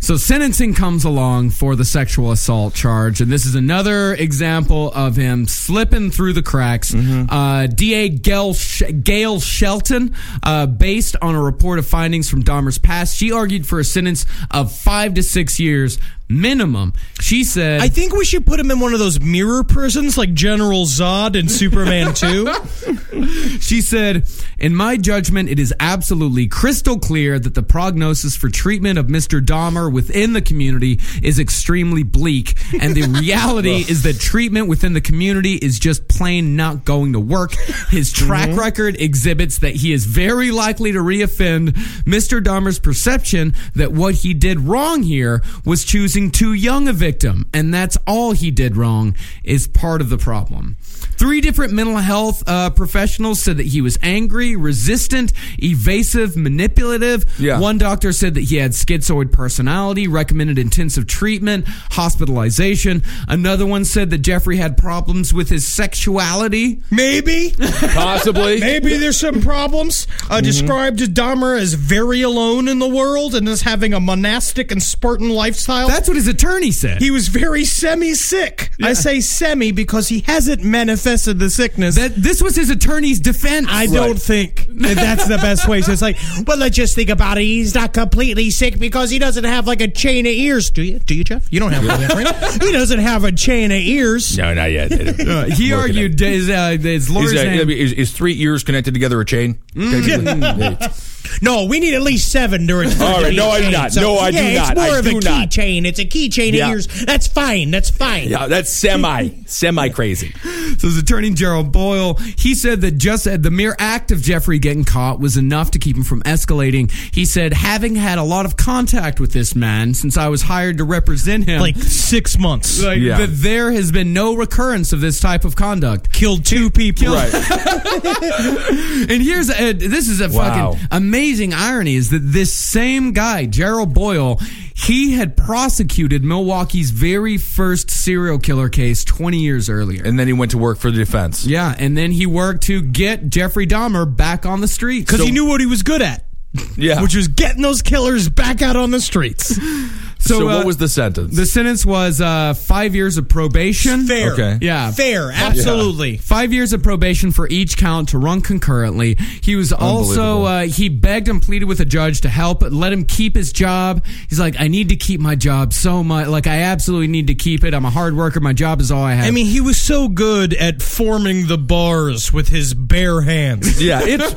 So sentencing comes along for the sexual assault charge, and this is another example of him slipping through the cracks. Uh, DA Gale, Sh- Gale Shelton, uh, based on a report of findings from Dahmer's past, she argued for a sentence of five to six years minimum. She said, I think we should put him in one of those mirror prisons like General Zod in Superman 2. She said, In my judgment, it is absolutely crystal clear that the prognosis for treatment of Mr. Dahmer within the community is extremely bleak. And the reality is that treatment within the community is just plain not going to work. His mm-hmm. track record exhibits that he is very likely to reoffend. Mr. Dahmer's perception that what he did wrong here was choosing too young a victim. And that's all he did wrong is part of the problem. Three different mental health uh, professionals said that he was angry, resistant, evasive, manipulative. Yeah. One doctor said that he had schizoid personality, recommended intensive treatment, hospitalization. Another one said that Jeffrey had problems with his sexuality. Maybe. Possibly. Maybe there's some problems. Uh, Described Dahmer as very alone in the world and as having a monastic and Spartan lifestyle. That's what his attorney said. he was very semi sick. I say semi because he hasn't manifested the sickness. That this was his attorney's defense. I don't think that that's the best way. So it's like, well, let's just think about it. He's not completely sick because he doesn't have like a chain of ears. Do you? Do you, Jeff? You don't have one, right? He doesn't have a chain of ears. No, not yet. Uh, he argued his, uh, his lawyer's Is, uh, name- is, is three ears connected together a chain? No, we need at least seven during. All right, no, I do not. No, I do not. It's more I of a not. keychain. It's a keychain Yeah. of ears. That's fine. That's fine. Yeah, that's semi, semi crazy. So his attorney Gerald Boyle, he said that just uh, the mere act of Jeffrey getting caught was enough to keep him from escalating. He said, having had a lot of contact with this man since I was hired to represent him, Like six months. like, Yeah. that there has been no recurrence of this type of conduct. Killed two people. Right. And here's uh, this is a Wow. fucking amazing irony is that this same guy, Gerald Boyle, he had prosecuted Milwaukee's very first serial killer case 20 years earlier. And then he went to work for the defense. yeah, and then he worked to get Jeffrey Dahmer back on the streets. Because he knew what he was good at, Yeah. which was getting those killers back out on the streets. so, uh, what was the sentence? the sentence was uh, five years of probation. Fair. Okay. Yeah. Fair. Absolutely. Five years of probation for each count to run concurrently. He was also uh, he begged and pleaded with a judge to help let him keep his job. He's like, I need to keep my job so much. Like, I absolutely need to keep it. I'm a hard worker. My job is all I have. I mean, he was so good at forming the bars with his bare hands. yeah, it's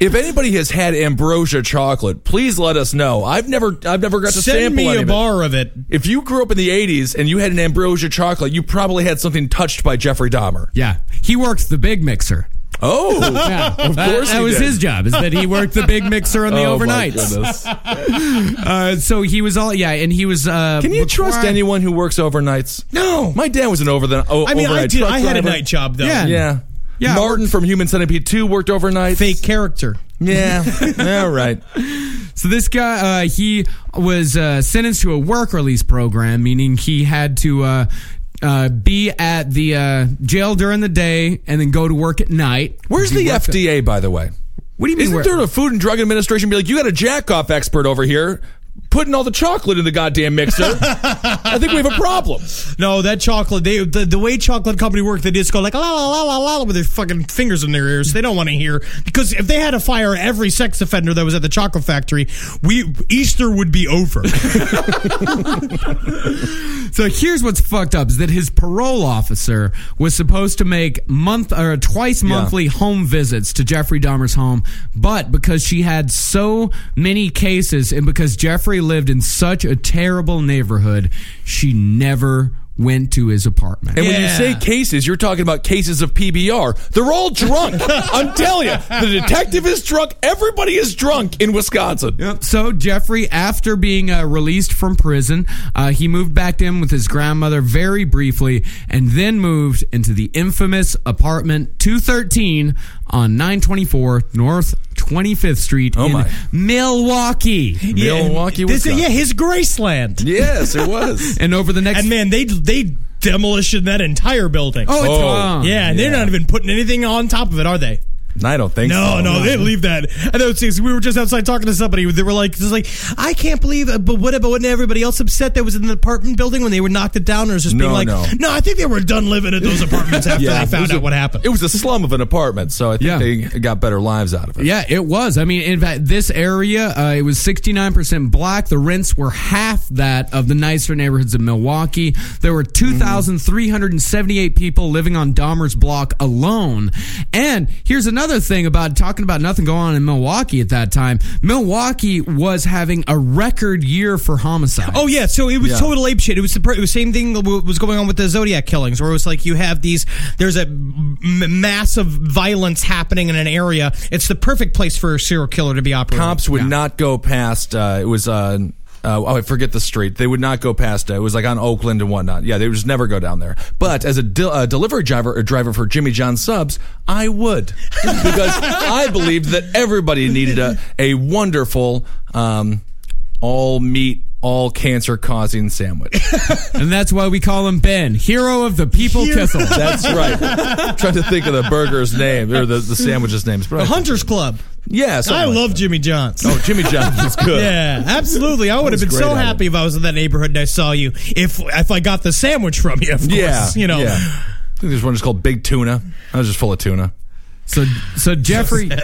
if anybody has had ambrosia chocolate, please let us know. I've never I've never got to Send sample me any a bar of it. If you grew up in the 80s and you had an ambrosia chocolate, you probably had something touched by Jeffrey Dahmer. yeah, he worked the big mixer. Oh, Yeah, of course that he was did. his job. Is that he worked the big mixer on the Oh, overnights. Uh, so he was all yeah, and he was. Uh, Can you trust I- anyone who works overnights? No. My dad was an over the I mean, I overnight did. I had a night job though. Yeah. Yeah. Yeah, Martin from Human Centipede 2 worked overnight. Fake character. Yeah. All right. So this guy, uh, he was uh, sentenced to a work release program, meaning he had to uh, uh, be at the uh, jail during the day and then go to work at night. Where's the FDA, by the way? What do you mean? Isn't where- there the Food and Drug Administration be like, you got a jack off expert over here putting all the chocolate in the goddamn mixer? I think we have a problem. No, that chocolate. They the, the way chocolate company work, they just go like la la la la la with their fucking fingers in their ears. They don't want to hear because if they had to fire every sex offender that was at the chocolate factory, we Easter would be over. So here's what's fucked up: is that his parole officer was supposed to make month or twice monthly home visits to Jeffrey Dahmer's home, but because she had so many cases and because Jeffrey lived in such a terrible neighborhood, she never went to his apartment. And when you say cases, you're talking about cases of PBR. They're all drunk. I'm telling you, the detective is drunk. Everybody is drunk in Wisconsin. Yep. So Jeffrey, after being uh, released from prison, uh, he moved back in with his grandmother very briefly, and then moved into the infamous apartment 213 on 924 North 25th Street Oh in my. Milwaukee. Milwaukee, This, Wisconsin. yeah, his Graceland. Yes, it was. And over the next, And man, they they demolition that entire building. oh, it's Oh. gone. yeah, and they're not even putting anything on top of it, are they? I don't think No, so. no, no, they leave that. And then it's- we were just outside talking to somebody. They were like, "Just like I can't believe." it, But what about wasn't everybody else upset that was in the apartment building when they were knocked it down, or was just being like, no. I think they were done living at those apartments after Yeah, they found out a- what happened." It was a slum of an apartment, so I think Yeah. they got better lives out of it. Yeah, it was. I mean, in fact, this area, uh, it was 69% black. The rents were half that of the nicer neighborhoods of Milwaukee. There were 2,378 people living on Dahmer's block alone. And here's another thing about talking about nothing going on in Milwaukee at that time. Milwaukee was having a record year for homicide. Oh yeah, so it was Yeah. total ape shit. It was the it was same thing that was going on with the Zodiac killings, where it was like you have these. There's a m- massive violence happening in an area. It's the perfect place for a serial killer to be operating. Cops would not go past. Uh, it was. Uh, uh, oh, I forget the street. They would not go past. Uh, it was like on Oakland and whatnot. Yeah, they would just never go down there. But as a del- uh, delivery driver, a driver for Jimmy John Subs, I would because I believed that everybody needed a a wonderful um, all meat all cancer causing sandwich. and that's why we call him Ben, hero of the people kissel. That's right. I'm trying to think of the burger's name or the, the sandwich's names. The Hunters Club. Yeah, something I like love Jimmy John's. Oh, Jimmy John's is good. Yeah, absolutely. I would have was been great so at happy if I was in that neighborhood and I saw you. If if I got the sandwich from you, of course. Yeah, you know. yeah. I think there's one just called Big Tuna. I was just full of tuna. So, so Jeffrey, I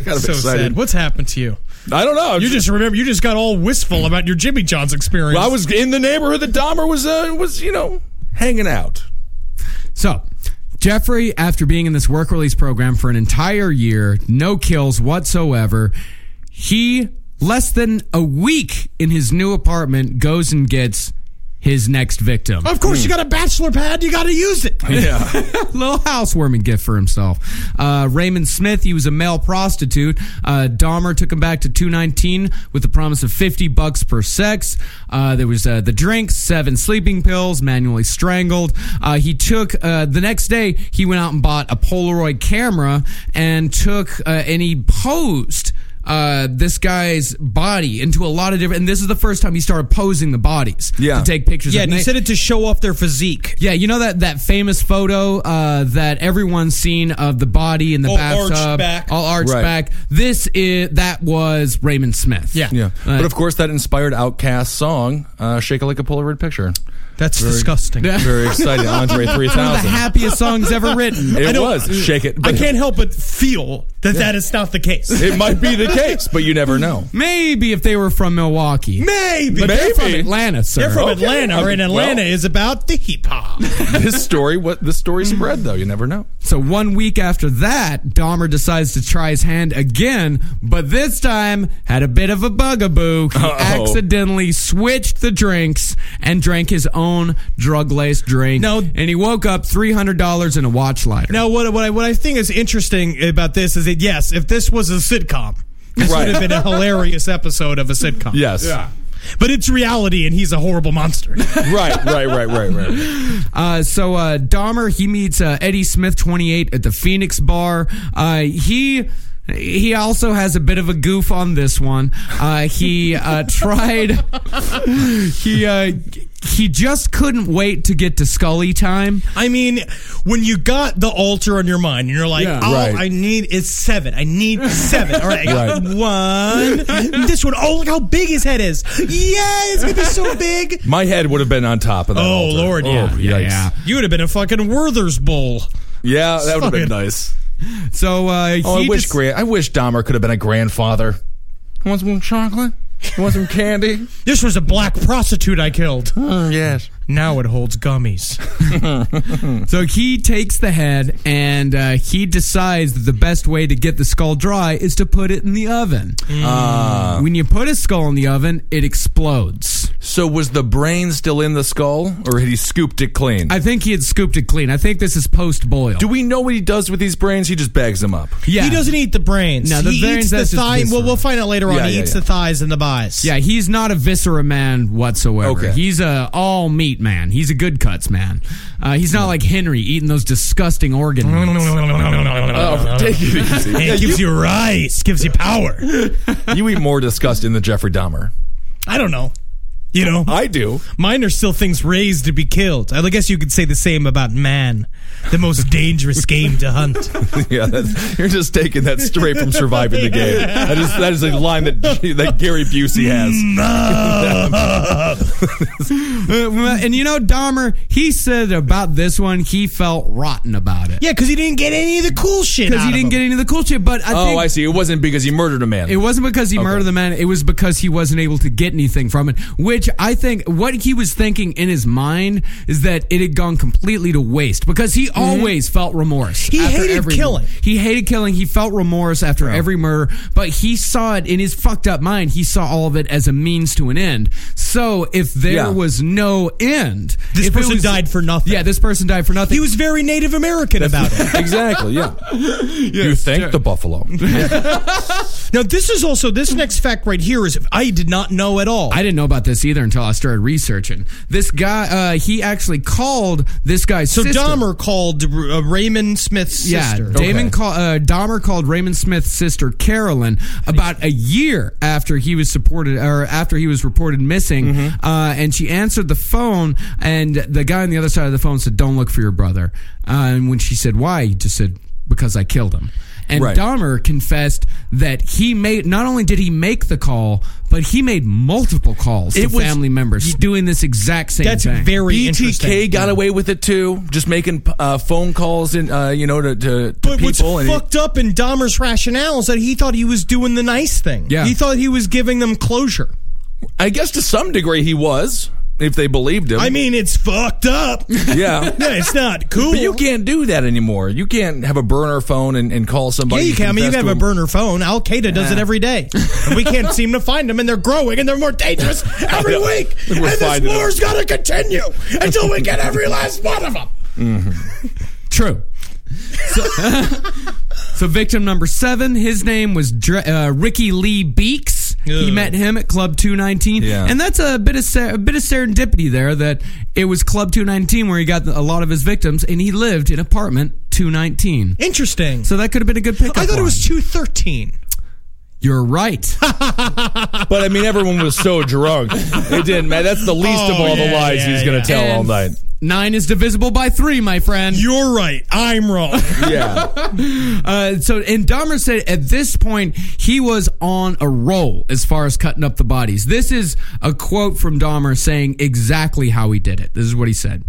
got So excited. sad. What's happened to you? I don't know. You just remember. You just got all wistful about your Jimmy John's experience. Well, I was in the neighborhood that Dahmer was uh, was you know hanging out. So, Jeffrey, after being in this work release program for an entire year, no kills whatsoever, he, less than a week in his new apartment, goes and gets his next victim. Of course, you got a bachelor pad. You got to use it. Yeah. little housewarming gift for himself. Uh, Raymond Smith, he was a male prostitute. Uh, Dahmer took him back to 219 with the promise of 50 bucks per sex. Uh, there was uh, the drinks, seven sleeping pills, manually strangled. Uh, he took uh, the next day. He went out and bought a Polaroid camera and took uh, and he posed uh, this guy's body into a lot of different. And this is the first time he started posing the bodies Yeah. to take pictures. Yeah, of. and he said it to show off their physique. yeah, you know that that famous photo uh, that everyone's seen of the body in the All arched bathtub, back. all arched Right. back. This is that was Raymond Smith. Yeah. Yeah, Uh, but of course that inspired OutKast song, uh, "Shake It Like a Polaroid Picture." That's disgusting. Very exciting, Andre three one of the happiest songs ever written. It was "Shake It." I can't help but feel that that is not the case. It might be the case, but you never know. Maybe if they were from Milwaukee, Maybe. but they're from Atlanta, sir. They're from oh, Okay. Atlanta, or in Well- Atlanta is about the hip hop. this story, what this story mm-hmm. spread though, you never know. So one week after that, Dahmer decides to try his hand again, but this time had a bit of a bugaboo. He Uh-oh. accidentally switched the drinks and drank his own drug-laced drink. No. and he woke up three hundred dollars in a watch lighter. Now, what what I, what I think is interesting about this is that yes, if this was a sitcom, this Right. would have been a hilarious episode of a sitcom. Yes. Yeah but it's reality, and he's a horrible monster. Right. Right. Right. Right. Right. Uh, so uh, Dahmer he meets uh, Eddie Smith, twenty eight, at the Phoenix Bar. Uh, he. He also has a bit of a goof on this one. Uh, he uh, tried. He uh, he just couldn't wait to get to Scully time. I mean, when you got the altar on your mind, and you're like, Yeah. "Oh, Right. I need is seven. I need seven. All right, I got Right. one. This one. Oh, look how big his head is. Yeah, it's gonna be so big. My head would have been on top of that. Oh altar. Lord, Oh, yeah, yikes. You would have been a fucking Werther's bowl. Yeah, that would have been Fucking- nice. So uh, Oh, I he wish just- Gran- I wish Dahmer could have been a grandfather. Want some chocolate? Want some candy? This was a black prostitute I killed. Mm, yes. Now it holds gummies. So he takes the head and uh, he decides that the best way to get the skull dry is to put it in the oven. Ah. When you put a skull in the oven, it explodes. So was the brain still in the skull, or had he scooped it clean? I think he had scooped it clean. I think this is post boil. Do we know what he does with these brains? He just bags them up. Yeah. He doesn't eat the brains. No, the he brains, eats the that's thigh. Well, we'll find out later on. Yeah, he yeah, eats yeah. the thighs and the buys. Yeah, he's not a viscera man whatsoever. Okay. He's a all meat man. He's a good cuts man. Uh, he's not like Henry eating those disgusting organ meats. Oh, take it easy. It Yeah, gives you, you rice, gives you power. you eat more disgusting than Jeffrey Dahmer. I don't know. You know, I do. mine are still things raised to be killed. I guess you could say the same about man, the most dangerous game to hunt. yeah, that's, you're just taking that straight from surviving the game. That is that is a line that that Gary Busey has. Uh, and you know, Dahmer, he said about this one, he felt rotten about it. Yeah, because he didn't get any of the cool shit. Because he didn't him. get any of the cool shit. But I Oh, think I see. It wasn't because he murdered a man. It wasn't because he murdered the man. It was because he wasn't able to get anything from it. Which I think what he was thinking in his mind is that it had gone completely to waste because he mm-hmm. always felt remorse. He after hated every killing. murder. He hated killing. He felt remorse after every murder, but he saw it in his fucked up mind. He saw all of it as a means to an end. So if there Yeah. was no end, This person was- died for nothing. Yeah, this person died for nothing. He was very Native American about it. exactly. Yeah. you thank the buffalo. Now, this is also this next fact right here is I did not know at all. I didn't know about this either until I started researching. This guy, uh, he actually called this guy's So sister. Dahmer called uh, Raymond Smith's Yeah, sister. Damon call, uh, Dahmer called Raymond Smith's sister Carolyn about a year after he was supported or after he was reported missing, Mm-hmm. uh, and she answered the phone, and the guy on the other side of the phone said, "Don't look for your brother." Uh, and when she said why, he just said, "Because I killed him." And Right. Dahmer confessed that he made not only did he make the call, but he made multiple calls to was- family members He's doing this exact same thing. That's thing. very BTK interesting. got away with it too, just making uh, phone calls and uh, you know to, to, to But what's people. and he- fucked up in Dahmer's rationale is that he thought he was doing the nice thing. Yeah. He thought he was giving them closure. I guess to some degree he was, if they believed him. I mean, it's fucked up. yeah. yeah, it's not cool. But you can't do that anymore. You can't have a burner phone and, and call Yeah, somebody. you can. I mean, you can to have a burner phone. Al Qaeda does it every day. And we can't seem to find them, and they're growing, and they're more dangerous every week. And We're this finding them. war's got to continue until we get every last one of them. True. So, so victim number seven, his name was Dre- uh, Ricky Lee Beeks. He met him at Club 219, Yeah. and that's a bit of ser- a bit of serendipity there. That it was Club 219 where he got a lot of his victims, and he lived in apartment 219. Interesting. So that could have been a good pickup. I thought it was 213. You're right. But I mean, everyone was so drunk. It didn't matter. That's the least of Oh, all the lies yeah, he's going yeah. to tell all night. Nine is divisible by three, my friend. You're right. I'm wrong. Yeah. Uh, so, and Dahmer said at this point he was on a roll as far as cutting up the bodies. This is a quote from Dahmer saying exactly how he did it. This is what he said.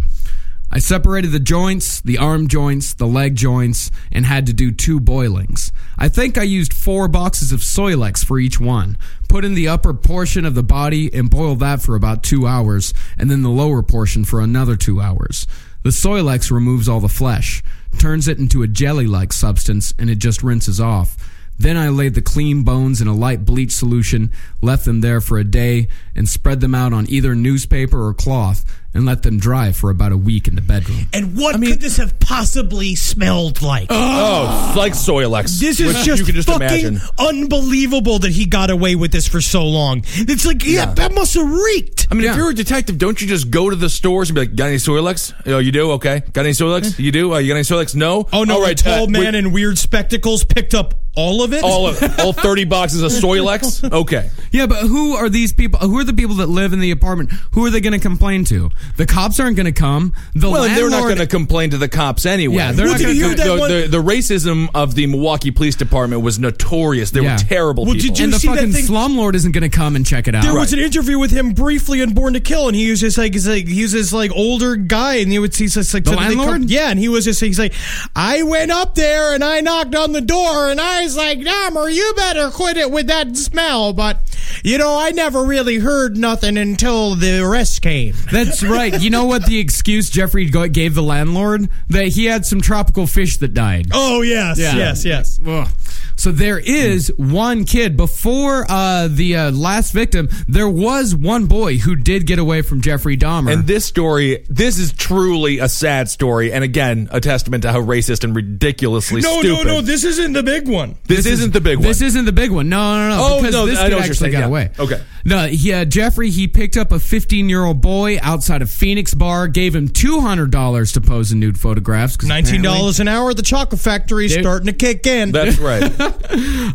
I separated the joints, the arm joints, the leg joints, and had to do two boilings. I think I used four boxes of Soilex for each one. Put in the upper portion of the body and boiled that for about two hours, and then the lower portion for another two hours. The Soilex removes all the flesh, turns it into a jelly like substance, and it just rinses off. Then I laid the clean bones in a light bleach solution, left them there for a day, and spread them out on either newspaper or cloth, and let them dry for about a week in the bedroom. And what could this have possibly smelled like? Oh, like Soilex. This is which just, you can just fucking imagine. unbelievable that he got away with this for so long. It's like, yeah, that must have reeked. I mean, Yeah. if you're a detective, don't you just go to the stores and be like, "Got any Soilex? Oh, you do? Okay. Got any Soilex? You do? Uh, you got any Soilex? No. Oh no, All a right. tall uh, man wait, in weird spectacles picked up all of it. all of all thirty boxes of Soilex. Okay. Yeah, but who are these people? Who are the people that live in the apartment? Who are they going to complain to? The cops aren't going to come. The Well, and they're not going to complain to the cops anyway. Yeah, they're Well, not going to. hear the, that one- the, the racism of the Milwaukee Police Department was notorious. They Yeah. were terrible Well, people. did you And the see fucking thing- slumlord isn't going to come and check it out. There was an interview with him briefly in Born to Kill, and he was just like, he's like he was this like older guy, and he would he's just like The suddenly come- landlord? yeah, and he was just he's like, I went up there and I knocked on the door, and I was like, Dahmer, you better quit it with that smell, but you know, I never really heard nothing until the arrest came. That's right. You know what the excuse Jeffrey gave the landlord? That he had some tropical fish that died. Oh yes, Yeah. yes, yes. Ugh. So there is one kid before uh, the uh, last victim. There was one boy who did get away from Jeffrey Dahmer. And this story, this is truly a sad story, and again, a testament to how racist and ridiculously No, stupid. no, no. This isn't the big one. This, isn't the big one. This isn't the big one. No, no, no. Oh, because no, this I kid know actually saying, got yeah. away. Okay. No, yeah, Jeffrey. He picked up a 15 year old boy outside of Phoenix Bar, gave him 200 dollars to pose in nude photographs. Nineteen apparently- dollars an hour at the chocolate factory is Dude. starting to kick in. That's right.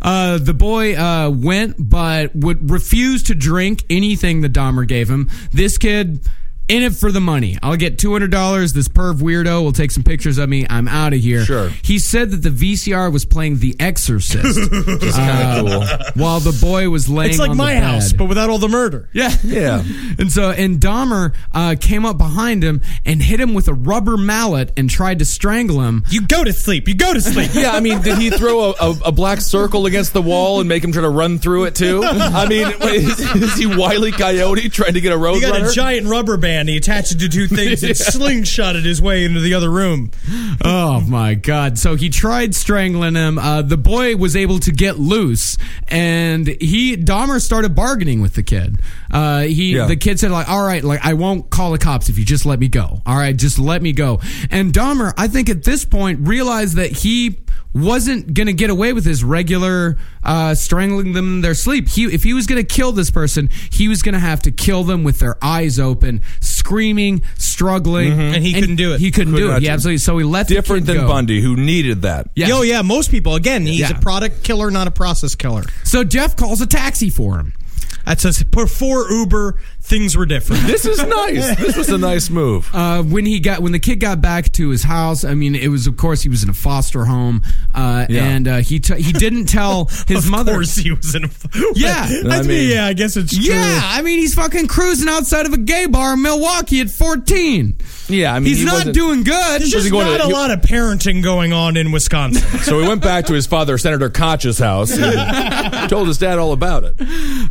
Uh, the boy uh, went, but would refuse to drink anything the Dahmer gave him. This kid. In it for the money. I'll get $200. This perv weirdo will take some pictures of me. I'm out of here. Sure. He said that the VCR was playing The Exorcist It's kind of cool. while the boy was laying it's like on the my bed. house, but without all the murder. Yeah. Yeah. And so, and Dahmer uh, came up behind him and hit him with a rubber mallet and tried to strangle him. You go to sleep. You go to sleep. Yeah, I mean, did he throw a, a, a black circle against the wall and make him try to run through it too? I mean, is, is he Wiley Coyote trying to get a road He got runner? a giant rubber band. He attached it to two things and slingshotted his way into the other room. Oh my God. So he tried strangling him. Uh, the boy was able to get loose and he, Dahmer started bargaining with the kid. Uh, he, Yeah. the kid said like, all right, like I won't call the cops if you just let me go. All right, just let me go. And Dahmer, I think at this point realized that he wasn't going to get away with his regular uh, strangling them in their sleep. He, if he was going to kill this person, he was going to have to kill them with their eyes open, screaming, struggling, And he couldn't do it. He couldn't Could do not it. He do it. absolutely. So he let the Different kid than go. Bundy, who needed that. Yeah. Yo, yeah, most people. Again, he's Yeah. a product killer, not a process killer. So Jeff calls a taxi for him. That's a, before Uber, things were different. This is nice. this was a nice move. Uh, when he got when the kid got back to his house, I mean, it was of course he was in a foster home, uh, Yeah. and uh, he t- he didn't tell his of mother. course, he was in a. Yeah. I, I mean, mean- yeah, I guess it's true. Yeah, I mean, he's fucking cruising outside of a gay bar in Milwaukee at 14. Yeah, I mean, he's he not doing good. There's just not to- a he- lot of parenting going on in Wisconsin. So he went back to his father, Senator Koch's house, and told his dad all about it.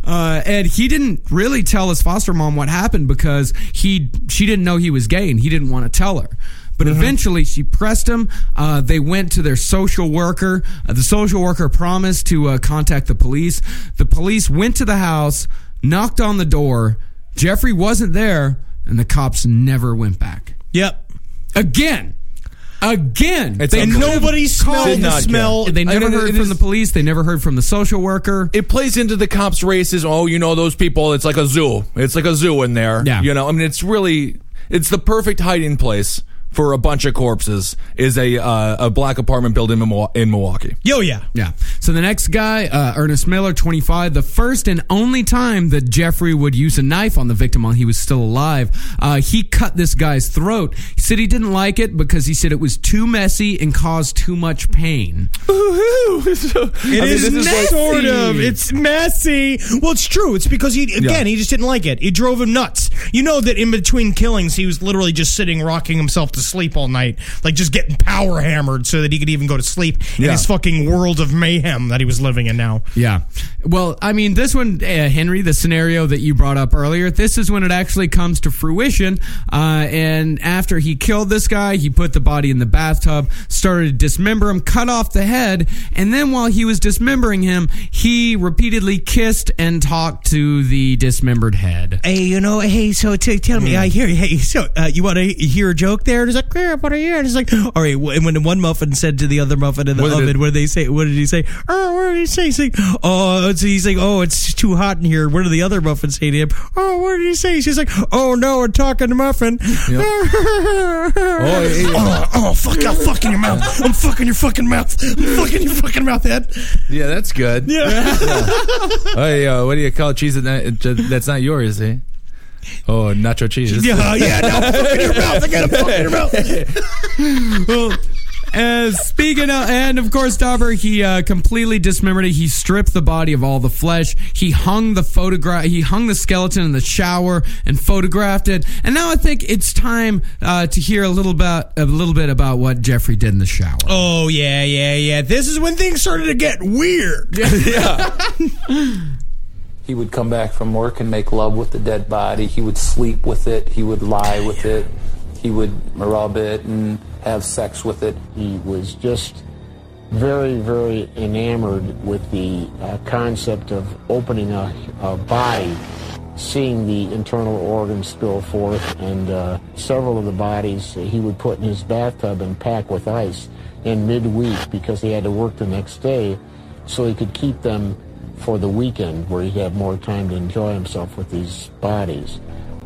Uh, and he didn't really tell his foster mom what happened because he she didn't know he was gay and he didn't want to tell her. But eventually, she pressed him. Uh, they went to their social worker. Uh, the social worker promised to uh, contact the police. The police went to the house, knocked on the door. Jeffrey wasn't there, and the cops never went back. yep. Again, again, It's they nobody smelled the smell. They never I mean, heard from is- the police. They never heard from the social worker. It plays into the cops' races. Oh, you know those people. It's like a zoo. It's like a zoo in there. Yeah. You know, I mean, it's really, it's the perfect hiding place for a bunch of corpses. Is a uh, a black apartment building in Milwa- in Milwaukee. Yo, yeah. Yeah. So the next guy, uh, Ernest Miller, 25, the first and only time that Jeffrey would use a knife on the victim while he was still alive, uh, he cut this guy's throat. He said he didn't like it because he said it was too messy and caused too much pain. It is messy. sort of. It's messy. Well, it's true. It's because he again Yeah. he just didn't like it. It drove him nuts. You know that in between killings, he was literally just sitting, rocking himself to sleep all night, like just getting power hammered so that he could even go to sleep in his fucking world of mayhem that he was living in now. Yeah. Well, I mean, this one, uh, Henry, the scenario that you brought up earlier, this is when it actually comes to fruition. Uh, and after he killed this guy, he put the body in the bathtub, started to dismember him, cut off the head, and then while he was dismembering him, he repeatedly kissed and talked to the dismembered head. Hey, you know, hey, so t- tell me, I hear, hey, so uh, you want to hear a joke there? And it's like, yeah, what are you? And it's like, all right. And when one muffin said to the other muffin in the What did oven, it- what did they say? What did he say? Oh, what did he say? He's like, oh, it's, he's like, oh, it's too hot in here. What did the other muffin say to him? Oh, what did he say? She's like, oh no, I'm talking to muffin. oh, yeah. oh, fuck, I'm fucking your mouth. I'm fucking your fucking mouth. I'm fucking your fucking mouth head. Yeah, that's good. Yeah. Hey, uh, what do you call cheese that, that's not yours, eh? Oh, nacho cheese. Yeah, yeah, now I'm fucking your mouth. I got to fucking your mouth. well, uh, speaking of, and of course, Dahmer, he uh, completely dismembered it. He stripped the body of all the flesh. He hung the photograph. He hung the skeleton in the shower and photographed it. And now I think it's time uh, to hear a little bit, a little bit about what Jeffrey did in the shower. Oh yeah, yeah, yeah. This is when things started to get weird. He would come back from work and make love with the dead body. He would sleep with it. He would lie with it. He would rub it and have sex with it. He was just very, very enamored with the uh, concept of opening a, a body, seeing the internal organs spill forth, and uh, several of the bodies he would put in his bathtub and pack with ice in midweek because he had to work the next day, so he could keep them for the weekend where he'd have more time to enjoy himself with these bodies.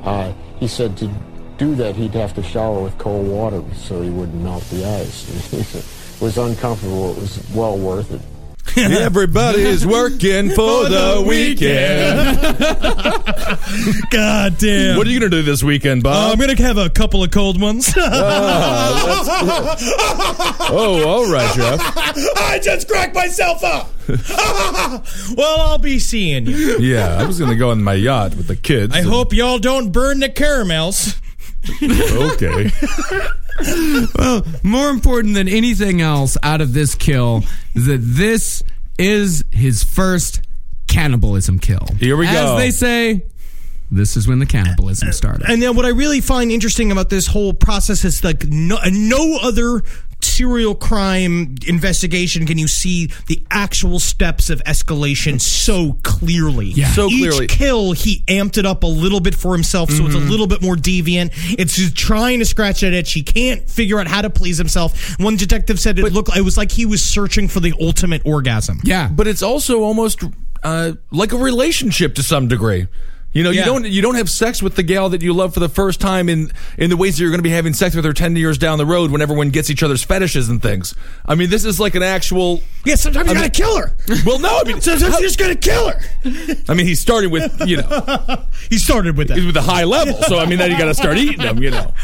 Uh, he said to do that he'd have to shower with cold water so he wouldn't melt the ice. it was uncomfortable. It was well worth it. Everybody's working for the weekend. God damn. What are you gonna do this weekend, Uh, Bob? I'm gonna have a couple of cold ones. oh, all right, Jeff. I just cracked myself up. well, I'll be seeing you. Yeah, I was gonna go on my yacht with the kids. I and- hope y'all don't burn the caramels. Okay. Well, more important than anything else out of this kill is that this is his first cannibalism kill. Here we As go. As they say, this is when the cannibalism started. And then what I really find interesting about this whole process is like no, no other serial crime investigation can you see the actual steps of escalation so clearly. Yeah. So Each clearly. kill, he amped it up a little bit for himself, so it's a Mhm. little bit more deviant. It's just trying to scratch that itch. He can't figure out how to please himself. One detective said it looked it was like he was searching for the ultimate orgasm. Yeah. But it's also almost uh, like a relationship to some degree. You know, Yeah. you don't you don't have sex with the gal that you love for the first time in in the ways that you're going to be having sex with her ten years down the road when everyone gets each other's fetishes and things. I mean, this is like an actual. Yeah, sometimes you I gotta kill her. Well, no, I mean, Sometimes you just gotta kill her. I mean, he started with you know he started with that with a high level. So I mean, then you got to start eating them. You know.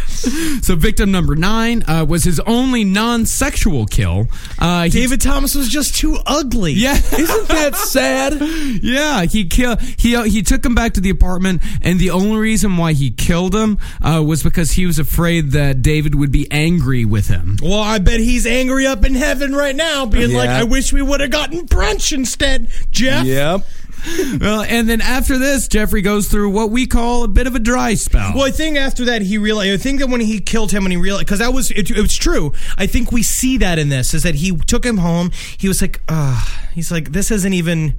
So victim number nine uh, was his only non-sexual kill. Uh, he- David Thomas was just too ugly. Yeah, isn't that sad? Yeah, he kill he uh, he took him back to the apartment, and the only reason why he killed him uh, was because he was afraid that David would be angry with him. Well, I bet he's angry up in heaven right now, being like, "I wish we would have gotten brunch instead, Jeff." Yep. well, and then after this, Jeffrey goes through what we call a bit of a dry spell. Well, I think after that he realized. I think that when he killed him, when he realized, because that was it, it was true. I think we see that in this is that he took him home. He was like, "Ah," he's like, "This isn't even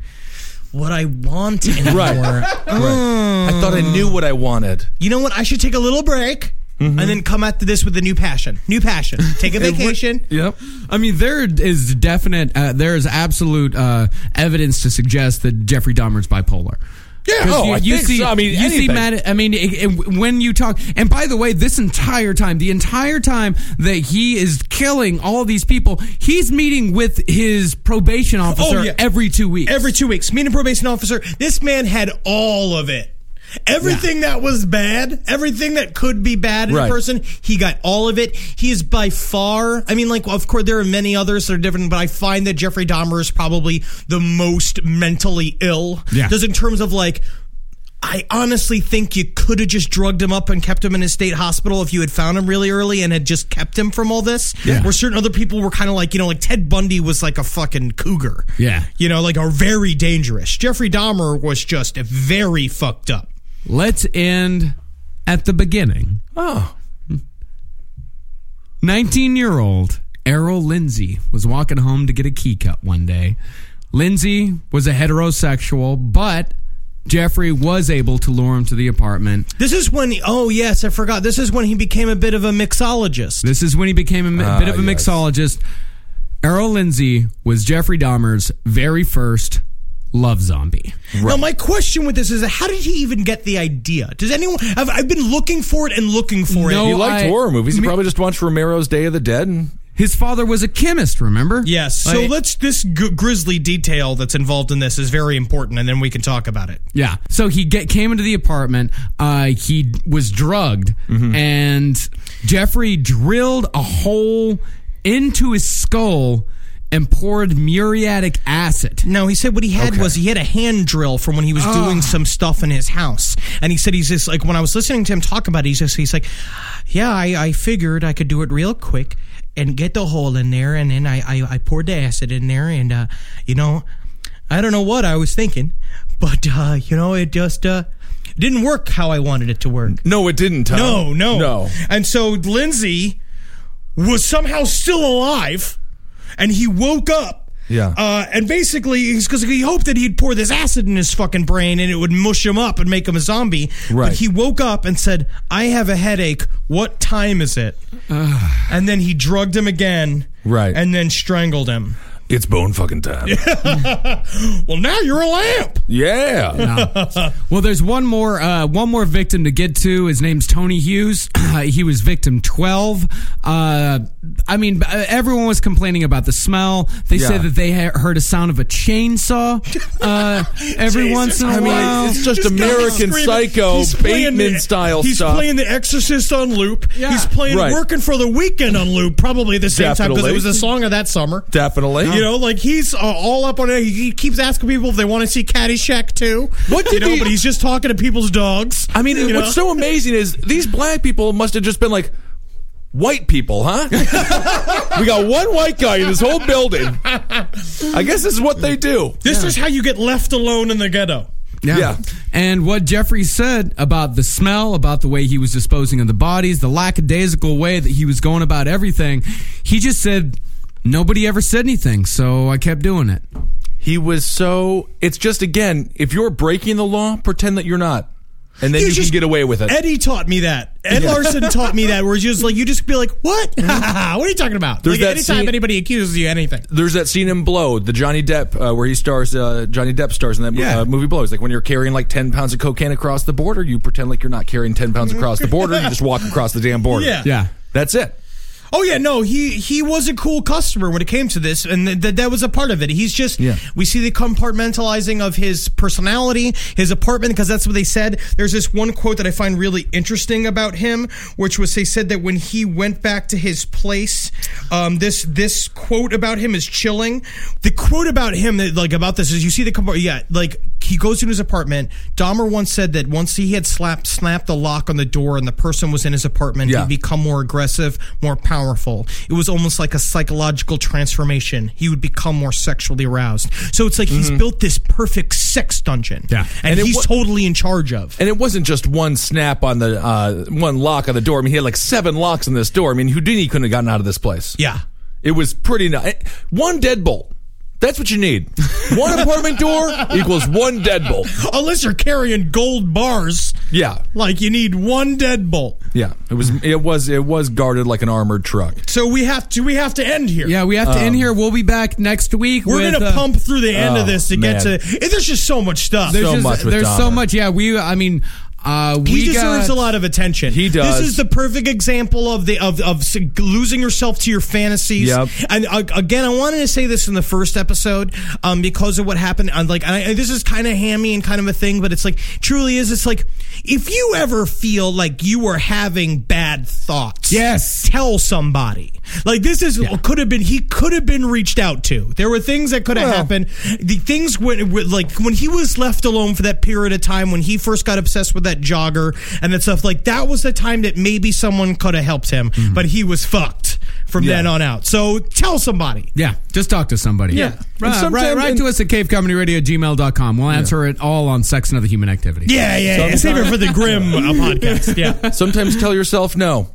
what I want anymore." Right. right. I thought I knew what I wanted. You know what? I should take a little break and then come after this with a new passion. New passion. Take a vacation. Yep. I mean, there is definite, uh, there is absolute uh, evidence to suggest that Jeffrey Dahmer's bipolar. Yeah, oh, you, I you think see, so. I mean, you see, anything. Matt. I mean, it, it- when you talk, and by the way, this entire time, the entire time that he is killing all these people, he's meeting with his probation oh, officer Oh, yeah. every two weeks. Every two weeks. Meeting probation officer. This man had all of it. Everything that was bad, everything that could be bad in Right. a person, he got all of it. He is by far, I mean, like, of course, there are many others that are different, but I find that Jeffrey Dahmer is probably the most mentally ill. Yeah. Just in terms of like, I honestly think you could have just drugged him up and kept him in a state hospital if you had found him really early and had just kept him from all this. Yeah. Where certain other people were kind of like, you know, like Ted Bundy was like a fucking cougar. Yeah. You know, like are very dangerous. Jeffrey Dahmer was just very fucked up. Let's end at the beginning. Oh. 19 year old Errol Lindsay was walking home to get a key cut one day. Lindsay was a heterosexual, but Jeffrey was able to lure him to the apartment. This is when, oh yes, I forgot. This is when he became a bit of a mixologist. This is when he became a mi- Ah, bit of a yes. mixologist. Errol Lindsay was Jeffrey Dahmer's very first love zombie. Now, my question with this is, how did he even get the idea? Does anyone? I've, I've been looking for it and looking for No, it. He liked I- horror movies. He me- probably just watched Romero's Day of the Dead and His father was a chemist, remember? Yes. So Like- let's this g- grisly detail that's involved in this is very important, and then we can talk about it. Yeah. So he get, came into the apartment. Uh, he was drugged, Mm-hmm. and Jeffrey drilled a hole into his skull and poured muriatic acid. No, he said what he had was he had a hand drill from when he was Ah. doing some stuff in his house, and he said he's just like when I was listening to him talk about it, he's just he's like, yeah, I, I figured I could do it real quick and get the hole in there, and then I I, I poured the acid in there, and uh, you know, I don't know what I was thinking, but uh, you know, it just uh, didn't work how I wanted it to work. no, it didn't. Tom. No, no, no. And so Lindsay was somehow still alive, and he woke up. Yeah. Uh, and basically, he's because he hoped that he'd pour this acid in his fucking brain and it would mush him up and make him a zombie. Right. But he woke up and said, "I have a headache. What time is it?" and then he drugged him again. Right. And then strangled him. It's bone fucking time. Well, now you're a lamp. Yeah. Well, there's one more uh, one more victim to get to. His name's Tony Hughes. he was victim 12. Uh, I mean, uh, everyone was complaining about the smell. They Yeah. said that they heard a sound of a chainsaw uh, every Jesus once in a I mean, while. it's just This American. Psycho, He's Bateman the- style He's stuff. playing The Exorcist on loop. Yeah. He's playing Right. Working for the Weekend on loop, probably the same time because it was a song of that summer. Definitely. You know, like he's uh, all up on it. He keeps asking people if they want to see Caddyshack too. What you did know? he- but he's just talking to people's dogs. I mean, you know? what's so amazing is these black people must have just been like, white people, huh? we got one white guy in this whole building. I guess this is what they do. This is how you get left alone in the ghetto. Yeah. Yeah. And what Jeffrey said about the smell, about the way he was disposing of the bodies, the lackadaisical way that he was going about everything, he just said, nobody ever said anything, so I kept doing it. He was so. It's just again, if you're breaking the law, pretend that you're not, and then you, just- can get away with it. Eddie taught me that. Ed Yeah. Larson taught me that, where he's just like, you just be like, what? what are you talking about? There's like, that anytime scene- anybody accuses you of anything. There's that scene in Blow, the Johnny Depp, uh, where he stars. Uh, Johnny Depp stars in that Yeah. uh, movie Blow. It's like when you're carrying like ten pounds of cocaine across the border, you pretend like you're not carrying ten pounds across the border. And you just walk across the damn border. Yeah. Yeah. That's it. Oh yeah, no, he he was a cool customer when it came to this, and th- th- that was a part of it. He's just Yeah. we see the compartmentalizing of his personality, his apartment, because that's what they said. There's this one quote that I find really interesting about him, which was they said that when he went back to his place, um, this this quote about him is chilling. The quote about him that like about this is you see the compart- yeah like he goes to his apartment. Dahmer once said that once he had slapped snapped the lock on the door and the person was in his apartment, Yeah. he'd become more aggressive, more powerful. It was almost like a psychological transformation. He would become more sexually aroused. So it's like he's built this perfect sex dungeon. Yeah. And, Mm-hmm. And he's wa- totally in charge of. And it wasn't just one snap on the uh, one lock on the door. I mean, he had like seven locks on this door. I mean, Houdini couldn't have gotten out of this place. Yeah. It was pretty nice. One deadbolt. That's what you need. One apartment door equals one deadbolt. Unless you're carrying gold bars, Yeah, like you need one deadbolt. yeah. It was. It was. It was guarded like an armored truck. So we have to we have to end here. Yeah, we have to end here. We'll be back next week. We're with, gonna uh, pump through the end oh, of this to get man. to. There's just so much stuff. There's, so just- much with there's so much. Yeah, we. I mean, uh, we he deserves got, a lot of attention. He does. This is the perfect example of the of of losing yourself to your fantasies. Yep. And uh, again, I wanted to say this in the first episode um, because of what happened. I'm like, I, I- this is kind of hammy and kind of a thing, but it's like truly is. It's like if you ever feel like you were having bad thoughts, Yes. tell somebody. Like this is could have been he could have been reached out to. There were things that could have Well- happened. The things when- like when he was left alone for that period of time when he first got obsessed with that jogger and that stuff like that was the time that maybe someone could have helped him, but he was fucked from Yeah. then on out. So tell somebody. Yeah, just talk to somebody. Yeah. Right, And right, sometime- right to us at cavecomedyradio at gmail.com. We'll answer it all on sex and other human activity. Yeah, yeah, yeah. Save it for the grim uh, podcast. Yeah. Sometimes tell yourself no.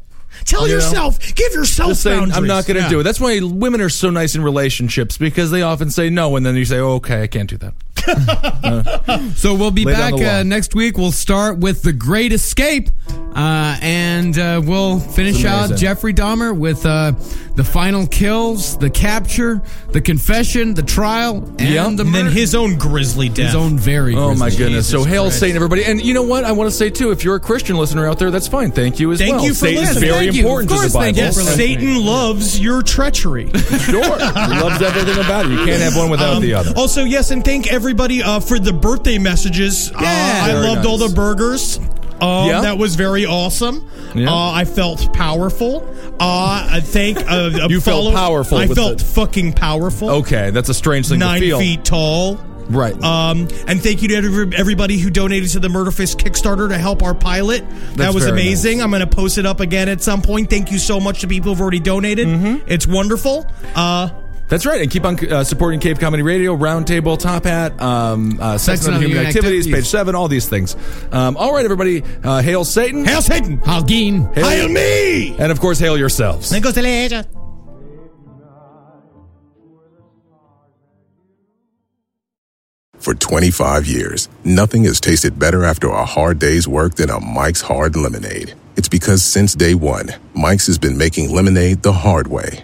Tell You know? yourself, give yourself Just say boundaries. I'm not going to Yeah. do it. That's why women are so nice in relationships because they often say no, and then you say, oh, "Okay, I can't do that." So we'll be Lay back uh, next week. We'll start with The Great Escape, uh, and uh, we'll finish out. Jeffrey Dahmer with uh, the final kills, the capture, the confession, the trial, and Yep. the And then his own grisly death. his own very. Oh my grisly- goodness! so hail Christ. Satan, everybody! And you know what? I want to say too, if you're a Christian listener out there, that's fine. Thank you as Thank well. you for Satan's listening. very Thank you. important Of to the Bible. thank you Yes, Satan loves your treachery. Sure, he loves everything about it. You can't have one without Um, the other. Also, yes, and thank everybody uh, for the birthday messages. Uh, Yeah. I Very loved all the burgers. Um, Yeah. That was very awesome. Yeah. Uh, I felt powerful. Uh, I thank. Uh, a You felt follow- powerful I with felt the- fucking powerful. Okay, that's a strange thing Nine to feel. feet tall. Right. Um, and thank you to every- everybody who donated to the Murderfist Kickstarter to help our pilot. that That's was very amazing. nice. I'm going to post it up again at some point. Thank you so much to people who've already donated. Mm-hmm. It's wonderful. Uh, That's right, and keep on uh, supporting Cave Comedy Radio, Roundtable, Top Hat, um, uh, Sex and Human Activities, page seven, all these things. Um, all right, everybody, uh, hail Satan, Hail Satan! Halgeen. Hail me! and of course, hail yourselves. Then goes. For 25 years, nothing has tasted better after a hard day's work than a Mike's Hard Lemonade. It's because since day one, Mike's has been making lemonade the hard way.